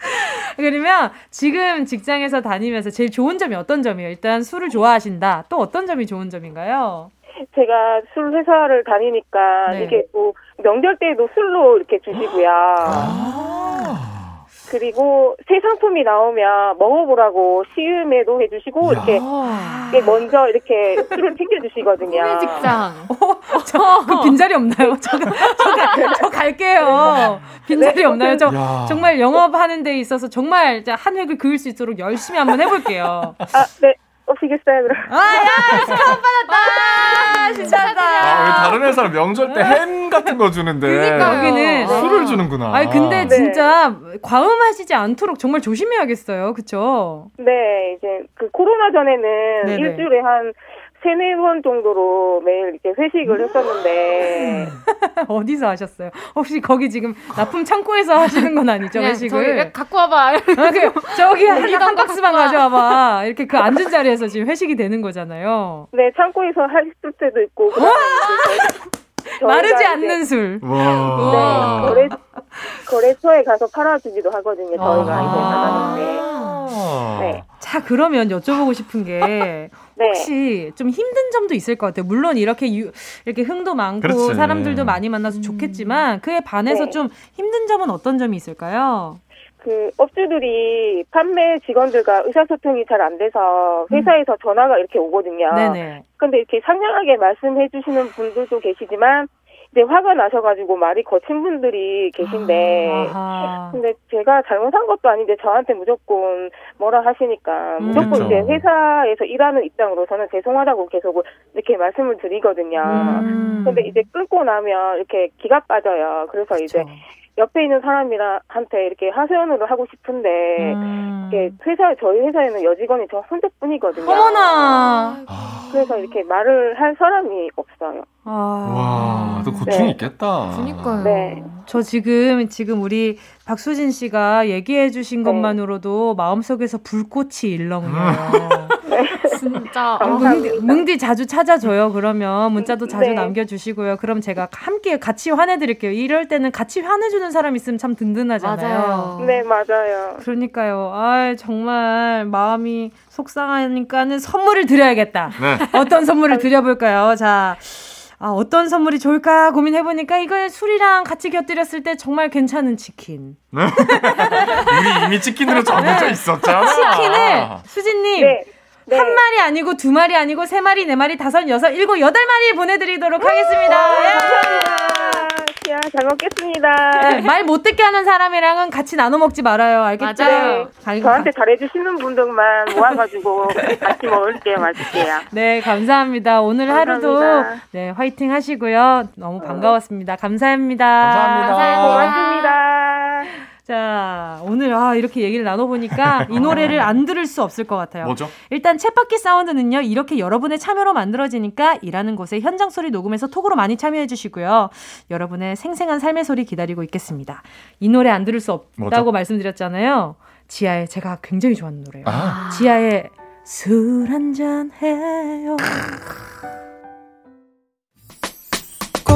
그러면 지금 직장에서 다니면서 제일 좋은 점이 어떤 점이에요? 일단 술을 좋아하신다. 또 어떤 점이 좋은 점인가요? 제가 술 회사를 다니니까 네. 이게 또 명절 때도 술로 이렇게 주시고요. 아~ 그리고 새 상품이 나오면 먹어보라고 시음에도 해주시고 이렇게, 먼저 이렇게 술을 챙겨주시거든요. 직장. 어, 저 그 빈자리 없나요? 저, 저, 저 갈게요. 빈자리 네. 없나요? 저 야. 정말 영업하는 데 있어서 정말 한 획을 그을 수 있도록 열심히 한번 해볼게요. 아, 네. 오시겠어요, 그럼? 아, 야, 스카웃 받았다! 진짜다. 아, 왜 다른 회사는 명절 때 햄 같은 거 주는데. 그니까 여기는. 술을 주는구나. 아니, 근데 네. 진짜 과음하시지 않도록 정말 조심해야겠어요. 그쵸? 네, 이제 그 코로나 전에는 네네. 일주일에 한 세네 번 정도로 매일 이렇게 회식을 했었는데 어디서 하셨어요? 혹시 거기 지금 납품 창고에서 하시는 건 아니죠 회식을? 갖고 와봐. 아, 그, 저기 한, 한 박스만 가져와봐. 이렇게 그 앉은 자리에서 지금 회식이 되는 거잖아요. 네, 창고에서 하실 때도 있고. 마르지 않는 술. 와. 네, 거래, 거래처에 가서 팔아주기도 하거든요. 저희가 아~ 이제 나가는데. 네. 자, 그러면 여쭤보고 싶은 게 네. 혹시 좀 힘든 점도 있을 것 같아요. 물론 이렇게 유, 이렇게 흥도 많고 그렇지. 사람들도 많이 만나서 음. 좋겠지만 그에 반해서 네. 좀 힘든 점은 어떤 점이 있을까요? 그 업주들이 판매 직원들과 의사소통이 잘 안 돼서 회사에서 음. 전화가 이렇게 오거든요. 네네. 근데 이렇게 상냥하게 말씀해 주시는 분들도 계시지만 이제 화가 나셔가지고 말이 거친 분들이 계신데, 아, 근데 제가 잘못한 것도 아닌데 저한테 무조건 뭐라 하시니까 음, 무조건 그렇죠. 이제 회사에서 일하는 입장으로 저는 죄송하다고 계속 이렇게 말씀을 드리거든요. 음. 근데 이제 끊고 나면 이렇게 기가 빠져요. 그래서 그렇죠. 이제 옆에 있는 사람이한테 이렇게 하소연을 하고 싶은데 음. 이게 회사 저희 회사에는 여직원이 저 혼자뿐이거든요. 어머나. 그래서 이렇게 말을 할 사람이 없어요. 아. 와, 또 고충이 네. 있겠다. 그니까요. 네. 저 지금 지금 우리 박수진 씨가 얘기해 주신 네. 것만으로도 마음속에서 불꽃이 일렁여요. 네. 진짜 어, 뭉디, 뭉디, 자주 찾아줘요. 그러면 문자도 자주 네. 남겨주시고요. 그럼 제가 함께 같이 화내드릴게요. 이럴 때는 같이 화내주는 사람 있으면 참 든든하잖아요. 맞아요. 네 맞아요. 그러니까요. 아 정말 마음이 속상하니까는 선물을 드려야겠다. 네. 어떤 선물을 드려볼까요? 자. 아, 어떤 선물이 좋을까 고민해보니까 이걸 술이랑 같이 곁들였을 때 정말 괜찮은 치킨. 네. 우리 이미 치킨으로 정해져 있었잖아. 치킨을, 수진님. 네. 네. 한 마리 아니고 두 마리 아니고 세 마리, 네 마리, 다섯, 여섯, 일곱, 여덟 마리 보내드리도록 하겠습니다. 예. 감사합니다. 야, 잘 먹겠습니다. 네, 말 못 듣게 하는 사람이랑은 같이 나눠 먹지 말아요. 알겠죠? 맞아요. 네, 저한테 잘해주시는 분들만 모아가지고 같이 먹을게요. 맛있게요. 네, 감사합니다. 오늘 감사합니다. 하루도 네, 화이팅 하시고요. 너무 반가웠습니다. 감사합니다. 감사합니다. 감사합니다. 고맙습니다. 자, 오늘 아, 이렇게 얘기를 나눠보니까 이 노래를 안 들을 수 없을 것 같아요. 뭐죠? 일단 챗바퀴 사운드는요, 이렇게 여러분의 참여로 만들어지니까 일하는 곳에 현장 소리 녹음해서 톡으로 많이 참여해 주시고요. 여러분의 생생한 삶의 소리 기다리고 있겠습니다. 이 노래 안 들을 수 없다고 뭐죠? 말씀드렸잖아요. 지하의 제가 굉장히 좋아하는 노래예요. 아. 지하의 술 한잔 해요.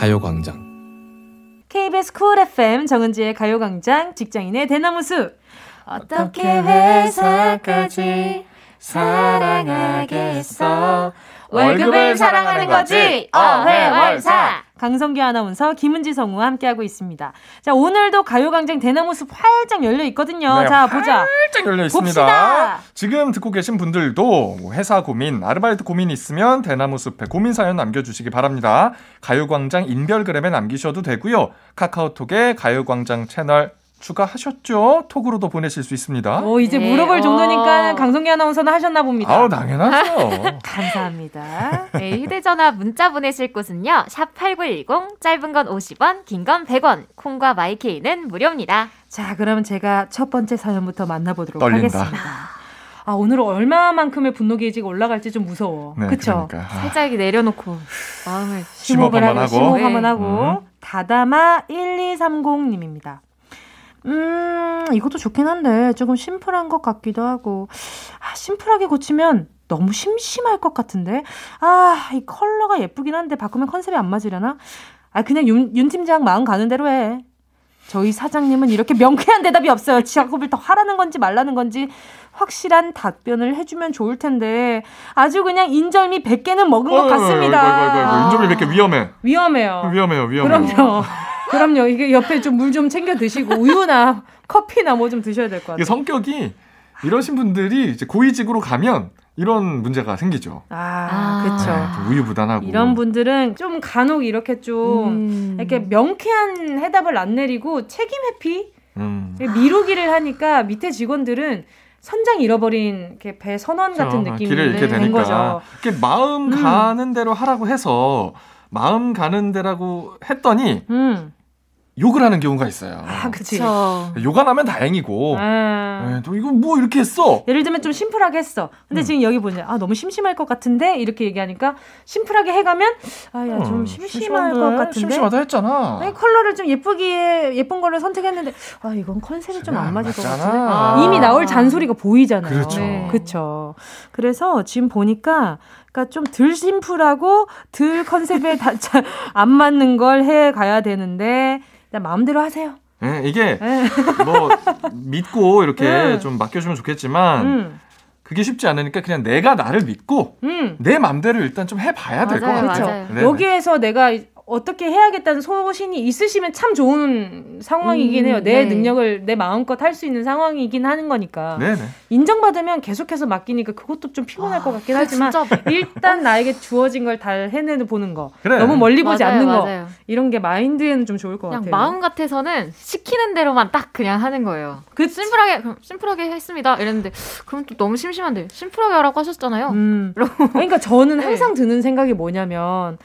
가요광장. KBS 쿨 FM 정은지의 가요광장 직장인의 대나무숲. 어떻게 회사까지 사랑하겠어? 월급을 사랑하는 거지? 어회월사 강성기 아나운서, 김은지 성우와 함께하고 있습니다. 자, 오늘도 가요광장 대나무 숲 활짝 열려 있거든요. 네, 자, 보자. 활짝 열려 있습니다. 봅시다. 지금 듣고 계신 분들도 회사 고민, 아르바이트 고민 있으면 대나무 숲에 고민 사연 남겨주시기 바랍니다. 가요광장 인별그램에 남기셔도 되고요. 카카오톡에 가요광장 채널 추가하셨죠? 톡으로도 보내실 수 있습니다. 오, 이제 네. 물어볼 정도니까 어. 강성기 아나운서는 하셨나 봅니다. 아우, 당연하죠. 감사합니다. 네, 휴대전화 문자 보내실 곳은요. 샵 8910, 짧은 건 50원, 긴 건 100원, 콩과 마이케이는 무료입니다. 자, 그러면 제가 첫 번째 사연부터 만나보도록 떨린다. 하겠습니다. 아, 오늘 얼마만큼의 분노 게이지가 올라갈지 좀 무서워. 네, 그쵸? 그러니까. 살짝 내려놓고 마음을 심호흡 한번 하고. 심호흡 한번 하고. 음. 다다마 1230님입니다. 음, 이것도 좋긴 한데 조금 심플한 것 같기도 하고. 아, 심플하게 고치면 너무 심심할 것 같은데. 아, 이 컬러가 예쁘긴 한데 바꾸면 컨셉이 안 맞으려나? 아, 그냥 윤, 윤 팀장 마음 가는 대로 해. 저희 사장님은 이렇게 명쾌한 대답이 없어요. 작업을 더 하라는 건지 말라는 건지 확실한 답변을 해주면 좋을 텐데 아주 그냥 인절미 100개는 먹은 것 같습니다. 인절미 100개 위험해. 위험해요. 위험해요. 위험해요. 그럼요. 그럼요. 이게 옆에 좀 물 좀 챙겨 드시고 우유나 커피나 뭐 좀 드셔야 될 것 같아요. 성격이 이러신 분들이 이제 고위직으로 가면 이런 문제가 생기죠. 아, 아. 그렇죠. 네, 우유부단하고 이런 분들은 좀 간혹 이렇게 좀 음. 이렇게 명쾌한 해답을 안 내리고 책임 회피, 음. 미루기를 하니까 밑에 직원들은 선장 잃어버린 이렇게 배 선원 같은 그렇죠. 느낌이 길을 잃게 되니까 거죠. 이렇게 마음 음. 가는 대로 하라고 해서 마음 가는 데라고 했더니 음. 욕을 하는 경우가 있어요. 아, 그치. 욕안 하면 다행이고. 아. 네, 또 이거 뭐 이렇게 했어? 예를 들면 좀 심플하게 했어. 근데 음. 지금 여기 보자. 아, 너무 심심할 것 같은데? 이렇게 얘기하니까 심플하게 해 가면 아, 야, 좀 어, 심심할 것 같은데. 심심하다 했잖아. 아니, 컬러를 좀 예쁘게, 예쁜 거를 선택했는데, 아, 이건 컨셉이 좀 안 맞을 것 같은데. 아. 이미 나올 잔소리가 보이잖아요. 그렇죠. 네. 그렇죠. 그래서 지금 보니까 그러니까 좀 덜 심플하고 덜 컨셉에 안 맞는 걸 해 가야 되는데 그냥 마음대로 하세요. 네, 이게 네. 뭐 믿고 이렇게 네. 좀 맡겨주면 좋겠지만 음. 그게 쉽지 않으니까 그냥 내가 나를 믿고 음. 내 맘대로 일단 좀 해봐야 될 것 같아요. 그렇죠. 여기에서 내가 어떻게 해야겠다는 소신이 있으시면 참 좋은 상황이긴 음, 해요. 내 네. 능력을 내 마음껏 할 수 있는 상황이긴 하는 거니까. 네네. 인정받으면 계속해서 맡기니까 그것도 좀 피곤할 아, 것 같긴 하지만 일단 나에게 주어진 걸 다 해내는 보는 거. 그래. 너무 멀리 보지 맞아요, 않는 맞아요. 거. 이런 게 마인드에는 좀 좋을 것 그냥 같아요. 마음 같아서는 시키는 대로만 딱 그냥 하는 거예요. 그 심플하게 심플하게 했습니다. 이랬는데 그럼 또 너무 심심한데 심플하게 하라고 하셨잖아요. 음. 그러니까 저는 네. 항상 드는 생각이 뭐냐면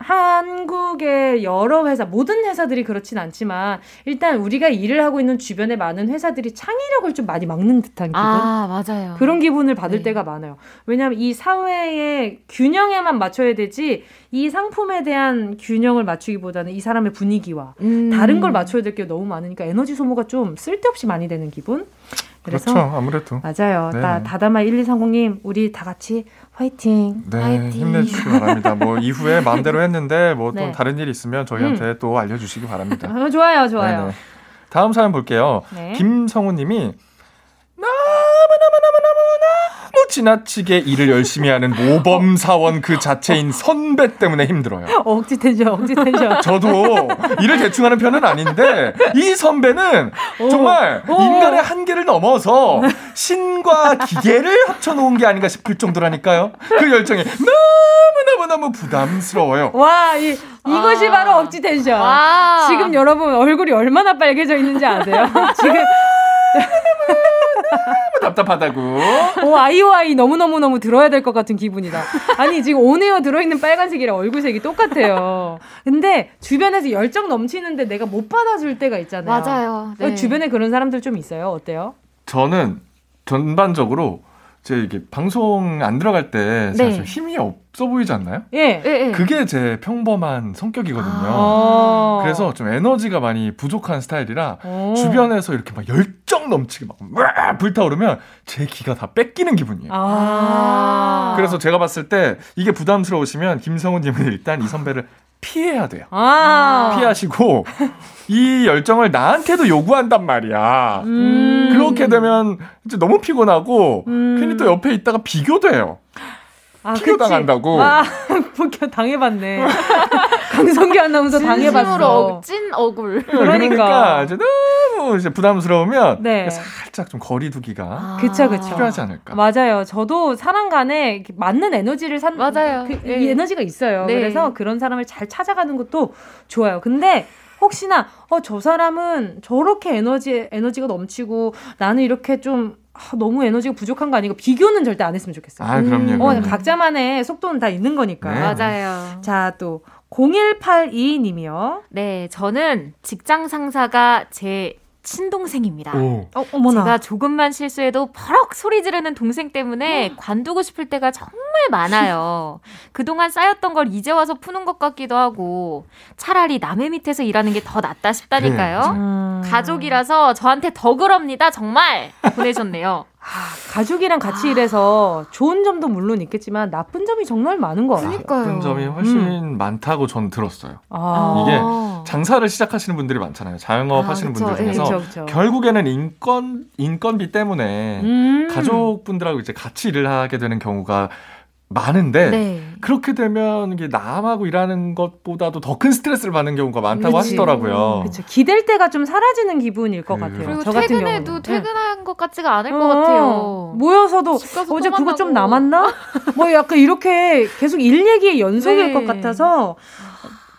한국의 여러 회사, 모든 회사들이 그렇진 않지만, 일단 우리가 일을 하고 있는 주변의 많은 회사들이 창의력을 좀 많이 막는 듯한 기분? 아, 맞아요. 그런 기분을 받을 네. 때가 많아요. 왜냐하면 이 사회의 균형에만 맞춰야 되지, 이 상품에 대한 균형을 맞추기보다는 이 사람의 분위기와 음. 다른 걸 맞춰야 될 게 너무 많으니까 에너지 소모가 좀 쓸데없이 많이 되는 기분? 그래서 그렇죠. 아무래도. 맞아요. 네. 다, 다다마 1230님, 우리 다 같이 화이팅. 네, 화이팅. 힘내주시기 바랍니다. 뭐 이후에 마음대로 했는데 뭐또 네. 다른 일 있으면 저희한테 음. 또 알려주시기 바랍니다. 어, 좋아요, 좋아요. 네네. 다음 사연 볼게요. 네. 김성우님이 너무 너무 너무 너무 지나치게 일을 열심히 하는 모범 사원 그 자체인 선배 때문에 힘들어요. 억지 텐션, 억지 텐션. 저도 일을 대충 하는 편은 아닌데 이 선배는 오, 정말 오. 인간의 한계를 넘어서 신과 기계를 합쳐놓은 게 아닌가 싶을 정도라니까요. 그 열정이 너무 너무 너무 부담스러워요. 와, 이, 이것이 아. 바로 억지 텐션. 와. 지금 여러분 얼굴이 얼마나 빨개져 있는지 아세요? 지금 답답하다고. 오, 아이오아이 너무너무너무 들어야 될 것 같은 기분이다. 아니, 지금 온에어 들어있는 빨간색이랑 얼굴색이 똑같아요. 근데 주변에서 열정 넘치는데 내가 못 받아줄 때가 있잖아요. 맞아요. 네. 주변에 그런 사람들 좀 있어요. 어때요? 저는 전반적으로 제 이게 방송 안 들어갈 때 사실 네. 힘이 없어 보이지 않나요? 예. 예, 예. 그게 제 평범한 성격이거든요. 아~ 그래서 좀 에너지가 많이 부족한 스타일이라 주변에서 이렇게 막 열정 넘치게 막 불타오르면 제 기가 다 뺏기는 기분이에요. 아~ 그래서 제가 봤을 때 이게 부담스러우시면 김성훈님은 일단 이 선배를 피해야 돼요. 아~ 피하시고 이 열정을 나한테도 요구한단 말이야. 음~ 그렇게 되면 이제 너무 피곤하고 음~ 괜히 또 옆에 있다가 비교돼요. 아, 당한다고. 아, 비교 당해봤네. 강성기 아나운서 당해봤어. 찐 억울. 그러니까. 그러니까 이제 너무 이제 부담스러우면 네. 살짝 좀 거리 두기가 아. 그쵸, 그쵸. 필요하지 않을까. 맞아요. 저도 사람 간에 맞는 에너지를 산 맞아요. 그, 네. 에너지가 있어요. 네. 그래서 그런 사람을 잘 찾아가는 것도 좋아요. 근데 혹시나 어 저 사람은 저렇게 에너지 에너지가 넘치고 나는 이렇게 좀 아, 너무 에너지가 부족한 거 아니고 비교는 절대 안 했으면 좋겠어요. 아, 그럼요. 음. 어, 각자만의 속도는 다 있는 거니까. 네. 맞아요. 자, 또 0182님이요. 네, 저는 직장 상사가 제 친동생입니다. 어, 어머나. 제가 조금만 실수해도 버럭 소리 지르는 동생 때문에 음. 관두고 싶을 때가 정말 많아요. 그동안 쌓였던 걸 이제 와서 푸는 것 같기도 하고 차라리 남의 밑에서 일하는 게 더 낫다 싶다니까요. 네, 음. 가족이라서 저한테 더 그럽니다. 정말 보내셨네요. 아, 가족이랑 같이 아. 일해서 좋은 점도 물론 있겠지만 나쁜 점이 정말 많은 거 같아요. 나쁜 점이 훨씬 음. 많다고 전 들었어요. 아. 이게 장사를 시작하시는 분들이 많잖아요. 자영업 아, 하시는 그쵸. 분들 중에서 네, 그쵸, 그쵸. 결국에는 인건 인건비 때문에 음. 가족분들하고 이제 같이 일을 하게 되는 경우가 많은데 네. 그렇게 되면 이게 남하고 일하는 것보다도 더 큰 스트레스를 받는 경우가 많다고 그치. 하시더라고요. 그렇죠. 기댈 때가 좀 사라지는 기분일 것 그... 같아요. 그리고 퇴근해도 퇴근한 네. 것 같지가 않을 어, 것 같아요. 모여서도 어제 그거 좀 남았나? 뭐 약간 이렇게 계속 일 얘기의 연속일 네. 것 같아서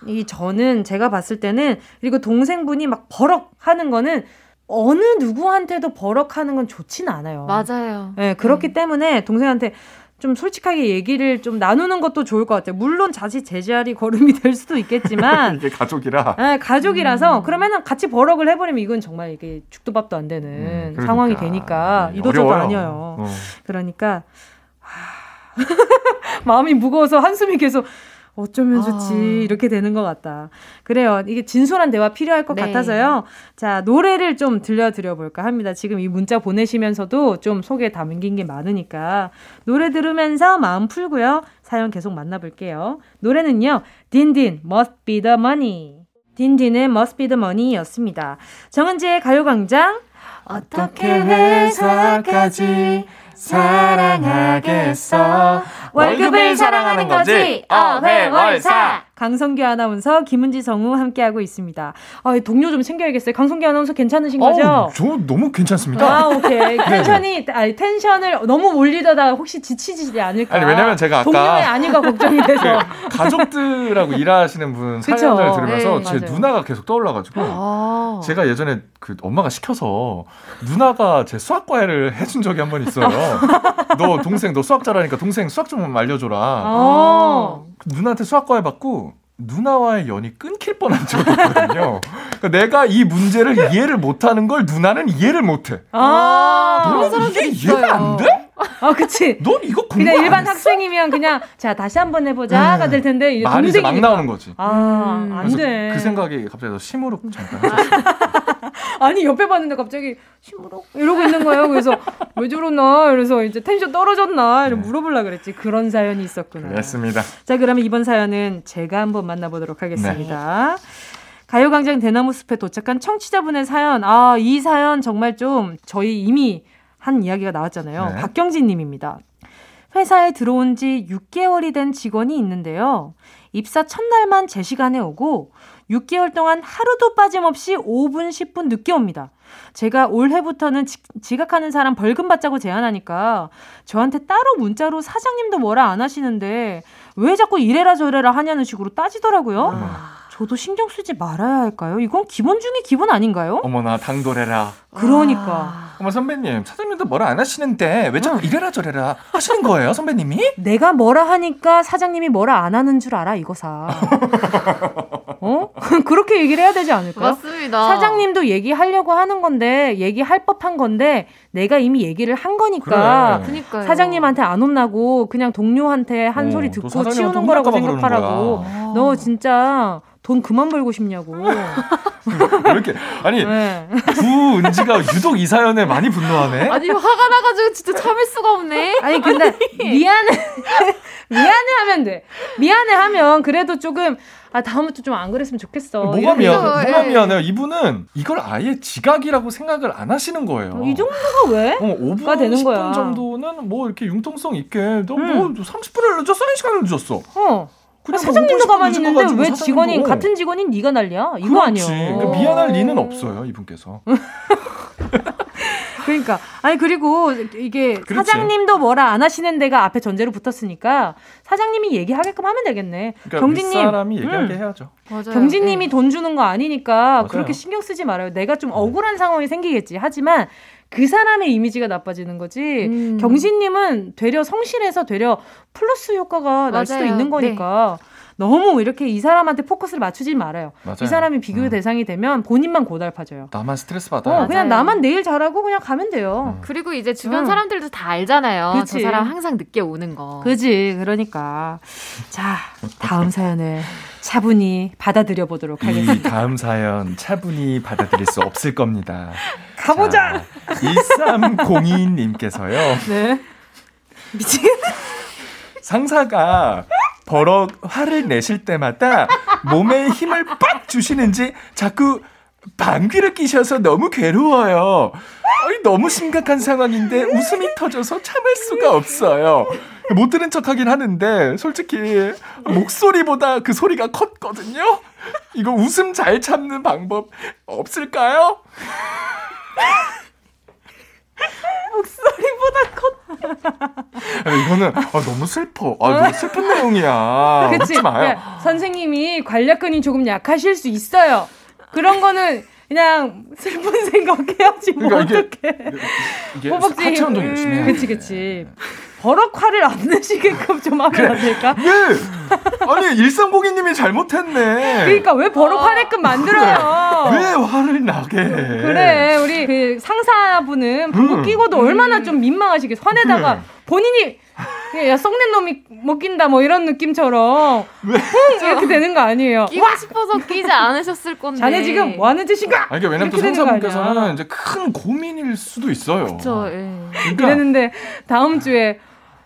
이 저는 제가 봤을 때는 그리고 동생분이 막 버럭 하는 거는 어느 누구한테도 버럭하는 건 좋지는 않아요. 맞아요. 네, 그렇기 음. 때문에 동생한테 좀 솔직하게 얘기를 좀 나누는 것도 좋을 것 같아요. 물론 자칫 제자리 걸음이 될 수도 있겠지만 이게 가족이라. 네, 가족이라서 음. 그러면은 같이 버럭을 해버리면 이건 정말 이게 죽도밥도 안 되는 음, 그러니까. 상황이 되니까 네, 이도저도 아니에요. 어. 그러니까 마음이 무거워서 한숨이 계속 어쩌면 좋지 아. 이렇게 되는 것 같다. 그래요. 이게 진솔한 대화 필요할 것 네. 같아서요. 자 노래를 좀 들려드려 볼까 합니다. 지금 이 문자 보내시면서도 좀 속에 담긴 게 많으니까 노래 들으면서 마음 풀고요. 사연 계속 만나볼게요. 노래는요. 딘딘 Must Be The Money. 딘딘의 Must Be The Money였습니다. 정은지의 가요광장 어떻게 회사까지 사랑하겠어. 월급을 사랑하는 거지. 어회월사. 강성규 아나운서, 김은지 성우 함께하고 있습니다. 아, 동료 좀 챙겨야겠어요. 강성규 아나운서 괜찮으신 거죠? 어, 저 너무 괜찮습니다. 아, 오케이. 네. 텐션이, 아니, 텐션을 너무 올리다가 혹시 지치지 않을까. 아니, 왜냐면 제가 아까. 동료의 아닌가 걱정이 돼서. 그 가족들하고 일하시는 분 사연을 들으면서 네, 제 맞아요. 누나가 계속 떠올라가지고. 아. 제가 예전에 그 엄마가 시켜서 누나가 제 수학 과외를 해준 적이 한 번 있어요. 너 동생, 너 수학 잘하니까 동생 수학 좀 알려줘라. 아. 누나한테 수학 과외 받고 누나와의 연이 끊길 뻔한 적이 있거든요. 그러니까 내가 이 문제를 이해를 못하는 걸 누나는 이해를 못해. 아, 너 이게 이해가 안 돼? 아, 그치. 넌 이거 공부 그냥 일반 학생이면 그냥 자 다시 한번 해보자가 음. 될 텐데 이제 말이 이제 막 나오는 거지. 아, 음. 안 돼. 그 생각이 갑자기 더 시무룩 잠깐. 아니 옆에 봤는데 갑자기 시무룩 이러고 있는 거예요. 그래서 왜 저러나 그래서 이제 텐션 떨어졌나 이러 네. 물어보려 그랬지. 그런 사연이 있었구나. 그렇습니다. 자 그러면 이번 사연은 제가 한번 만나보도록 하겠습니다. 네. 가요광장 대나무 숲에 도착한 청취자분의 사연. 아, 이 사연 정말 좀 저희 이미 한 이야기가 나왔잖아요. 네. 박경진 님입니다. 회사에 들어온 지 6개월이 된 직원이 있는데요. 입사 첫날만 제 시간에 오고 6개월 동안 하루도 빠짐없이 5분, 10분 늦게 옵니다. 제가 올해부터는 지, 각하는 사람 벌금 받자고 제안하니까 저한테 따로 문자로 사장님도 뭐라 안 하시는데 왜 자꾸 이래라 저래라 하냐는 식으로 따지더라고요. 아. 저도 신경 쓰지 말아야 할까요? 이건 기본 중에 기본 아닌가요? 어머나 당돌해라. 그러니까. 아... 어머 선배님 사장님도 뭐라 안 하시는데 왜 자꾸 아. 이래라 저래라 하시는 거예요 선배님이? 내가 뭐라 하니까 사장님이 뭐라 안 하는 줄 알아 이거 사. 어? 그렇게 얘기를 해야 되지 않을까? 맞습니다. 사장님도 얘기하려고 하는 건데 얘기할 법한 건데 내가 이미 얘기를 한 거니까 그래. 사장님한테 안 혼나고 그냥 동료한테 한 어, 소리 듣고 치우는 거라고 생각하라고. 너 진짜 돈 그만 벌고 싶냐고. 이렇게 아니 네. 구은지가 유독 이 사연에 많이 분노하네. 아니 화가 나가지고 진짜 참을 수가 없네. 아니 근데 미안해 미안해 하면 돼. 미안해 하면 그래도 조금 아 다음부터 좀 안 그랬으면 좋겠어. 뭐가 미안 뭐가 예. 미안해요. 이분은 이걸 아예 지각이라고 생각을 안 하시는 거예요. 어, 이 정도가 왜? 어, 5분 되는 10분 거야. 정도는 뭐 이렇게 융통성 있게 너뭐 음. 30분을 늦었어, 1시간을 늦었어. 어. 그냥 사장님도 가만히 있는데 왜 직원이 같은 직원인 네가 난리야? 이거 아니야. 그러니까 미안할 리는 없어요 이분께서. 그러니까 아니 그리고 이게 그렇지. 사장님도 뭐라 안 하시는 데가 앞에 전제로 붙었으니까 사장님이 얘기하게끔 하면 되겠네. 그러니까 경진님 사람이 얘기하게 음. 해야죠. 맞아요. 경진님이 네. 돈 주는 거 아니니까 맞아요. 그렇게 신경 쓰지 말아요. 내가 좀 네. 억울한 상황이 생기겠지. 하지만 그 사람의 이미지가 나빠지는 거지. 음. 경진님은 되려 성실해서 되려 플러스 효과가 맞아요. 날 수도 있는 거니까. 네. 너무 이렇게 이 사람한테 포커스를 맞추지 말아요. 맞아요. 이 사람이 비교 음. 대상이 되면 본인만 고달파져요. 나만 스트레스 받아요. 어, 그냥 나만 내일 잘하고 그냥 가면 돼요. 음. 그리고 이제 주변 음. 사람들도 다 알잖아요. 그치. 저 사람 항상 늦게 오는 거. 그지. 그러니까 자 다음 사연을 차분히 받아들여 보도록 하겠습니다. 이 다음 사연 차분히 받아들일 수 없을 겁니다. 가보자. 1302님께서요. 네. 미치겠네. 상사가 버럭 화를 내실 때마다 몸에 힘을 빡 주시는지 자꾸 방귀를 끼셔서 너무 괴로워요. 아니, 너무 심각한 상황인데 웃음이 터져서 참을 수가 없어요. 못 들은 척 하긴 하는데, 솔직히, 목소리보다 그 소리가 컸거든요? 이거 웃음 잘 참는 방법 없을까요? 목소리보다 컸. 이거는 아, 너무 슬퍼. 아, 너무 슬픈 내용이야. 그치? 마요. 선생님이 관략근이 조금 약하실 수 있어요. 그런 거는 그냥 슬픈 생각 해야지 뭐 그러니까 어떡해. 이게, 이게 하체 운동 열심히 해. 그치 그치. 버럭 화를 안 내시게끔 좀 하면 안 될까? 왜? 아니 일상고객님이 잘못했네. 그러니까 왜 버럭 화내끔 만들어요? 왜 화를 나게? 그래 우리 그 상사분은 방구 음. 끼고도 얼마나 좀 민망하시게 화내다가 본인이 야 썩낸 놈이 먹긴다 뭐 이런 느낌처럼 왜? 이렇게 되는 거 아니에요. 끼고 와! 싶어서 끼지 않으셨을 건데. 자네 지금 뭐 하는 짓인가? 아니, 그러니까 왜냐면 또 상사분께서는 이제 큰 고민일 수도 있어요. 그렇죠. 예. 그러니까. 이랬는데 다음 주에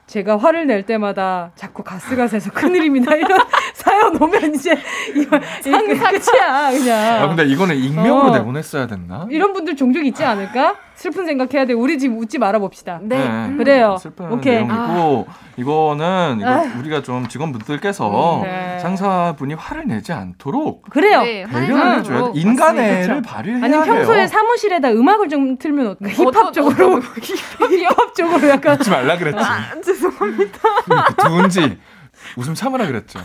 제가 화를 낼 때마다 자꾸 가스가 새서 큰일입니다. 이런 사연 오면 이제 이거 상상치야 그냥. 아 근데 이거는 익명으로 어. 내보냈어야 됐나? 이런 분들 종종 있지 않을까? 슬픈 생각해야 돼. 우리 집 웃지 말아 봅시다. 네. 네. 그래요. 슬픈 오케이. 내용이고 아. 이거는 이거 아. 우리가 좀 직원분들께서 음, 네. 상사분이 화를 내지 않도록 그래요. 네, 배려를 해줘야 돼. 인간애를 발휘해야 아니 평소에 사무실에다 음악을 좀 틀면 어떨까? 힙합 쪽으로 힙합 쪽으로 약간 웃지 말라 그랬지. 아, 죄송합니다. 두은지 웃음 참으라 그랬죠.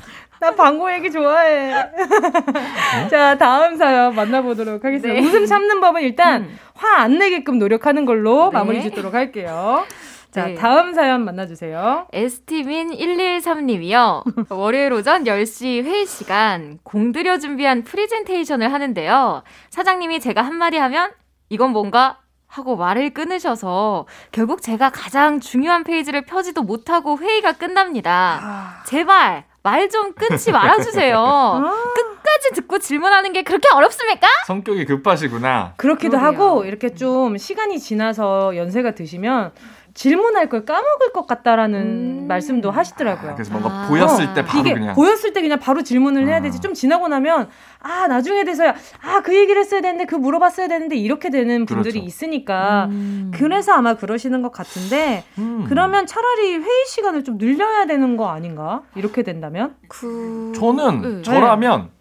나 방구 얘기 좋아해. 어? 자, 다음 사연 만나보도록 하겠습니다. 네. 웃음 참는 법은 일단 음. 화 안 내게끔 노력하는 걸로 네. 마무리 짓도록 할게요. 자, 네. 다음 사연 만나주세요. 에스티민 113님이요. 월요일 오전 10시 회의 시간 공들여 준비한 프리젠테이션을 하는데요. 사장님이 제가 한마디 하면 이건 뭔가 하고 말을 끊으셔서 결국 제가 가장 중요한 페이지를 펴지도 못하고 회의가 끝납니다. 아. 제발 말 좀 끊지 말아주세요. 아. 끝까지 듣고 질문하는 게 그렇게 어렵습니까? 성격이 급하시구나. 그렇기도 그러게요. 하고 이렇게 좀 시간이 지나서 연세가 드시면 질문할 걸 까먹을 것 같다라는 음. 말씀도 하시더라고요. 아, 그래서 뭔가 아. 보였을 때 바로 이게 그냥 보였을 때 그냥 바로 질문을 해야 되지. 아. 좀 지나고 나면 아 나중에 돼서야 아 그 얘기를 했어야 되는데 그 물어봤어야 되는데 이렇게 되는 분들이 그렇죠. 있으니까 음. 그래서 아마 그러시는 것 같은데 음. 그러면 차라리 회의 시간을 좀 늘려야 되는 거 아닌가? 이렇게 된다면? 그 저는 네. 저라면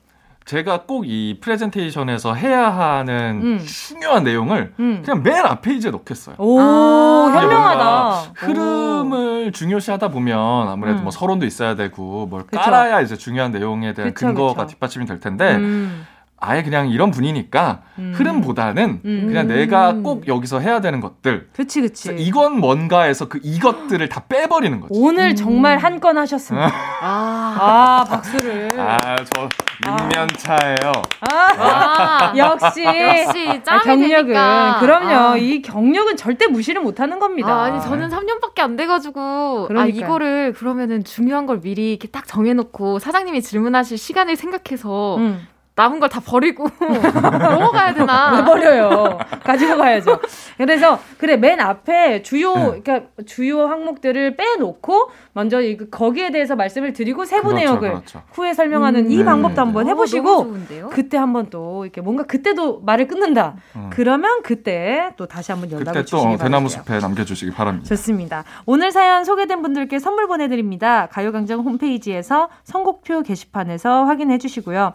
제가 꼭 이 프레젠테이션에서 해야 하는 음. 중요한 내용을 음. 그냥 맨 앞 페이지에 넣겠어요. 오, 아, 현명하다. 흐름을 오. 중요시하다 보면 아무래도 음. 뭐 서론도 있어야 되고 뭘 그쵸. 깔아야 이제 중요한 내용에 대한 그쵸, 근거가 그쵸. 뒷받침이 될 텐데 음. 아예 그냥 이런 분이니까 음. 흐름보다는 음. 그냥 내가 꼭 여기서 해야 되는 것들. 그치, 그치. 이건 뭔가 해서 그 이것들을 다 빼버리는 거지. 오늘 음. 정말 한 건 하셨습니다. 아, 아, 박수를. 아, 저 육면차예요. 아, 아. 역시. 역시 아, 경력은. 되니까. 그럼요. 아. 이 경력은 절대 무시를 못 하는 겁니다. 아, 니 저는 3년밖에 안 돼가지고. 그러니까요. 아, 이거를 그러면은 중요한 걸 미리 이렇게 딱 정해놓고 사장님이 질문하실 시간을 생각해서 음. 남은 걸 다 버리고 넘어가야 되나? 왜 버려요? 가지고 가야죠. 그래서 그래 맨 앞에 주요 네. 그러니까 주요 항목들을 빼놓고 먼저 거기에 대해서 말씀을 드리고 세부 그렇죠, 내역을 그렇죠. 후에 설명하는 음, 이 네, 방법도 한번 해보시고 어, 그때 한번 또 이렇게 뭔가 그때도 말을 끊는다. 음. 그러면 그때 또 다시 한번 연락을 주시기 바랍니다. 대나무 숲에 남겨주시기 바랍니다. 좋습니다. 오늘 사연 소개된 분들께 선물 보내드립니다. 가요광장 홈페이지에서 선곡표 게시판에서 확인해 주시고요.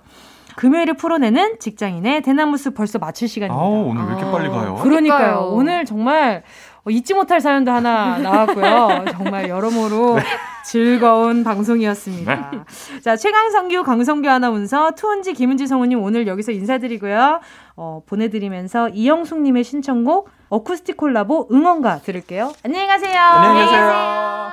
금요일을 풀어내는 직장인의 대나무숲 벌써 마칠 시간입니다. 아, 오늘 왜 이렇게 아, 빨리 가요? 그러니까요. 오늘 정말 잊지 못할 사연도 하나 나왔고요. 정말 여러모로 네. 즐거운 방송이었습니다. 네. 자, 최강성규, 강성규 아나운서, 투은지, 김은지 성우님 오늘 여기서 인사드리고요. 어, 보내드리면서 이영숙님의 신청곡 어쿠스틱 콜라보 응원가 들을게요. 안녕히 가세요. 안녕히 가세요.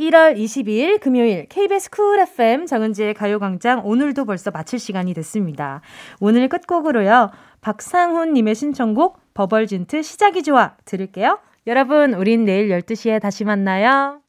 1월 22일 금요일 KBS 쿨 FM 정은지의 가요광장 오늘도 벌써 마칠 시간이 됐습니다. 오늘 끝곡으로요. 박상훈님의 신청곡 버벌진트 시작이 좋아 들을게요. 여러분 우린 내일 12시에 다시 만나요.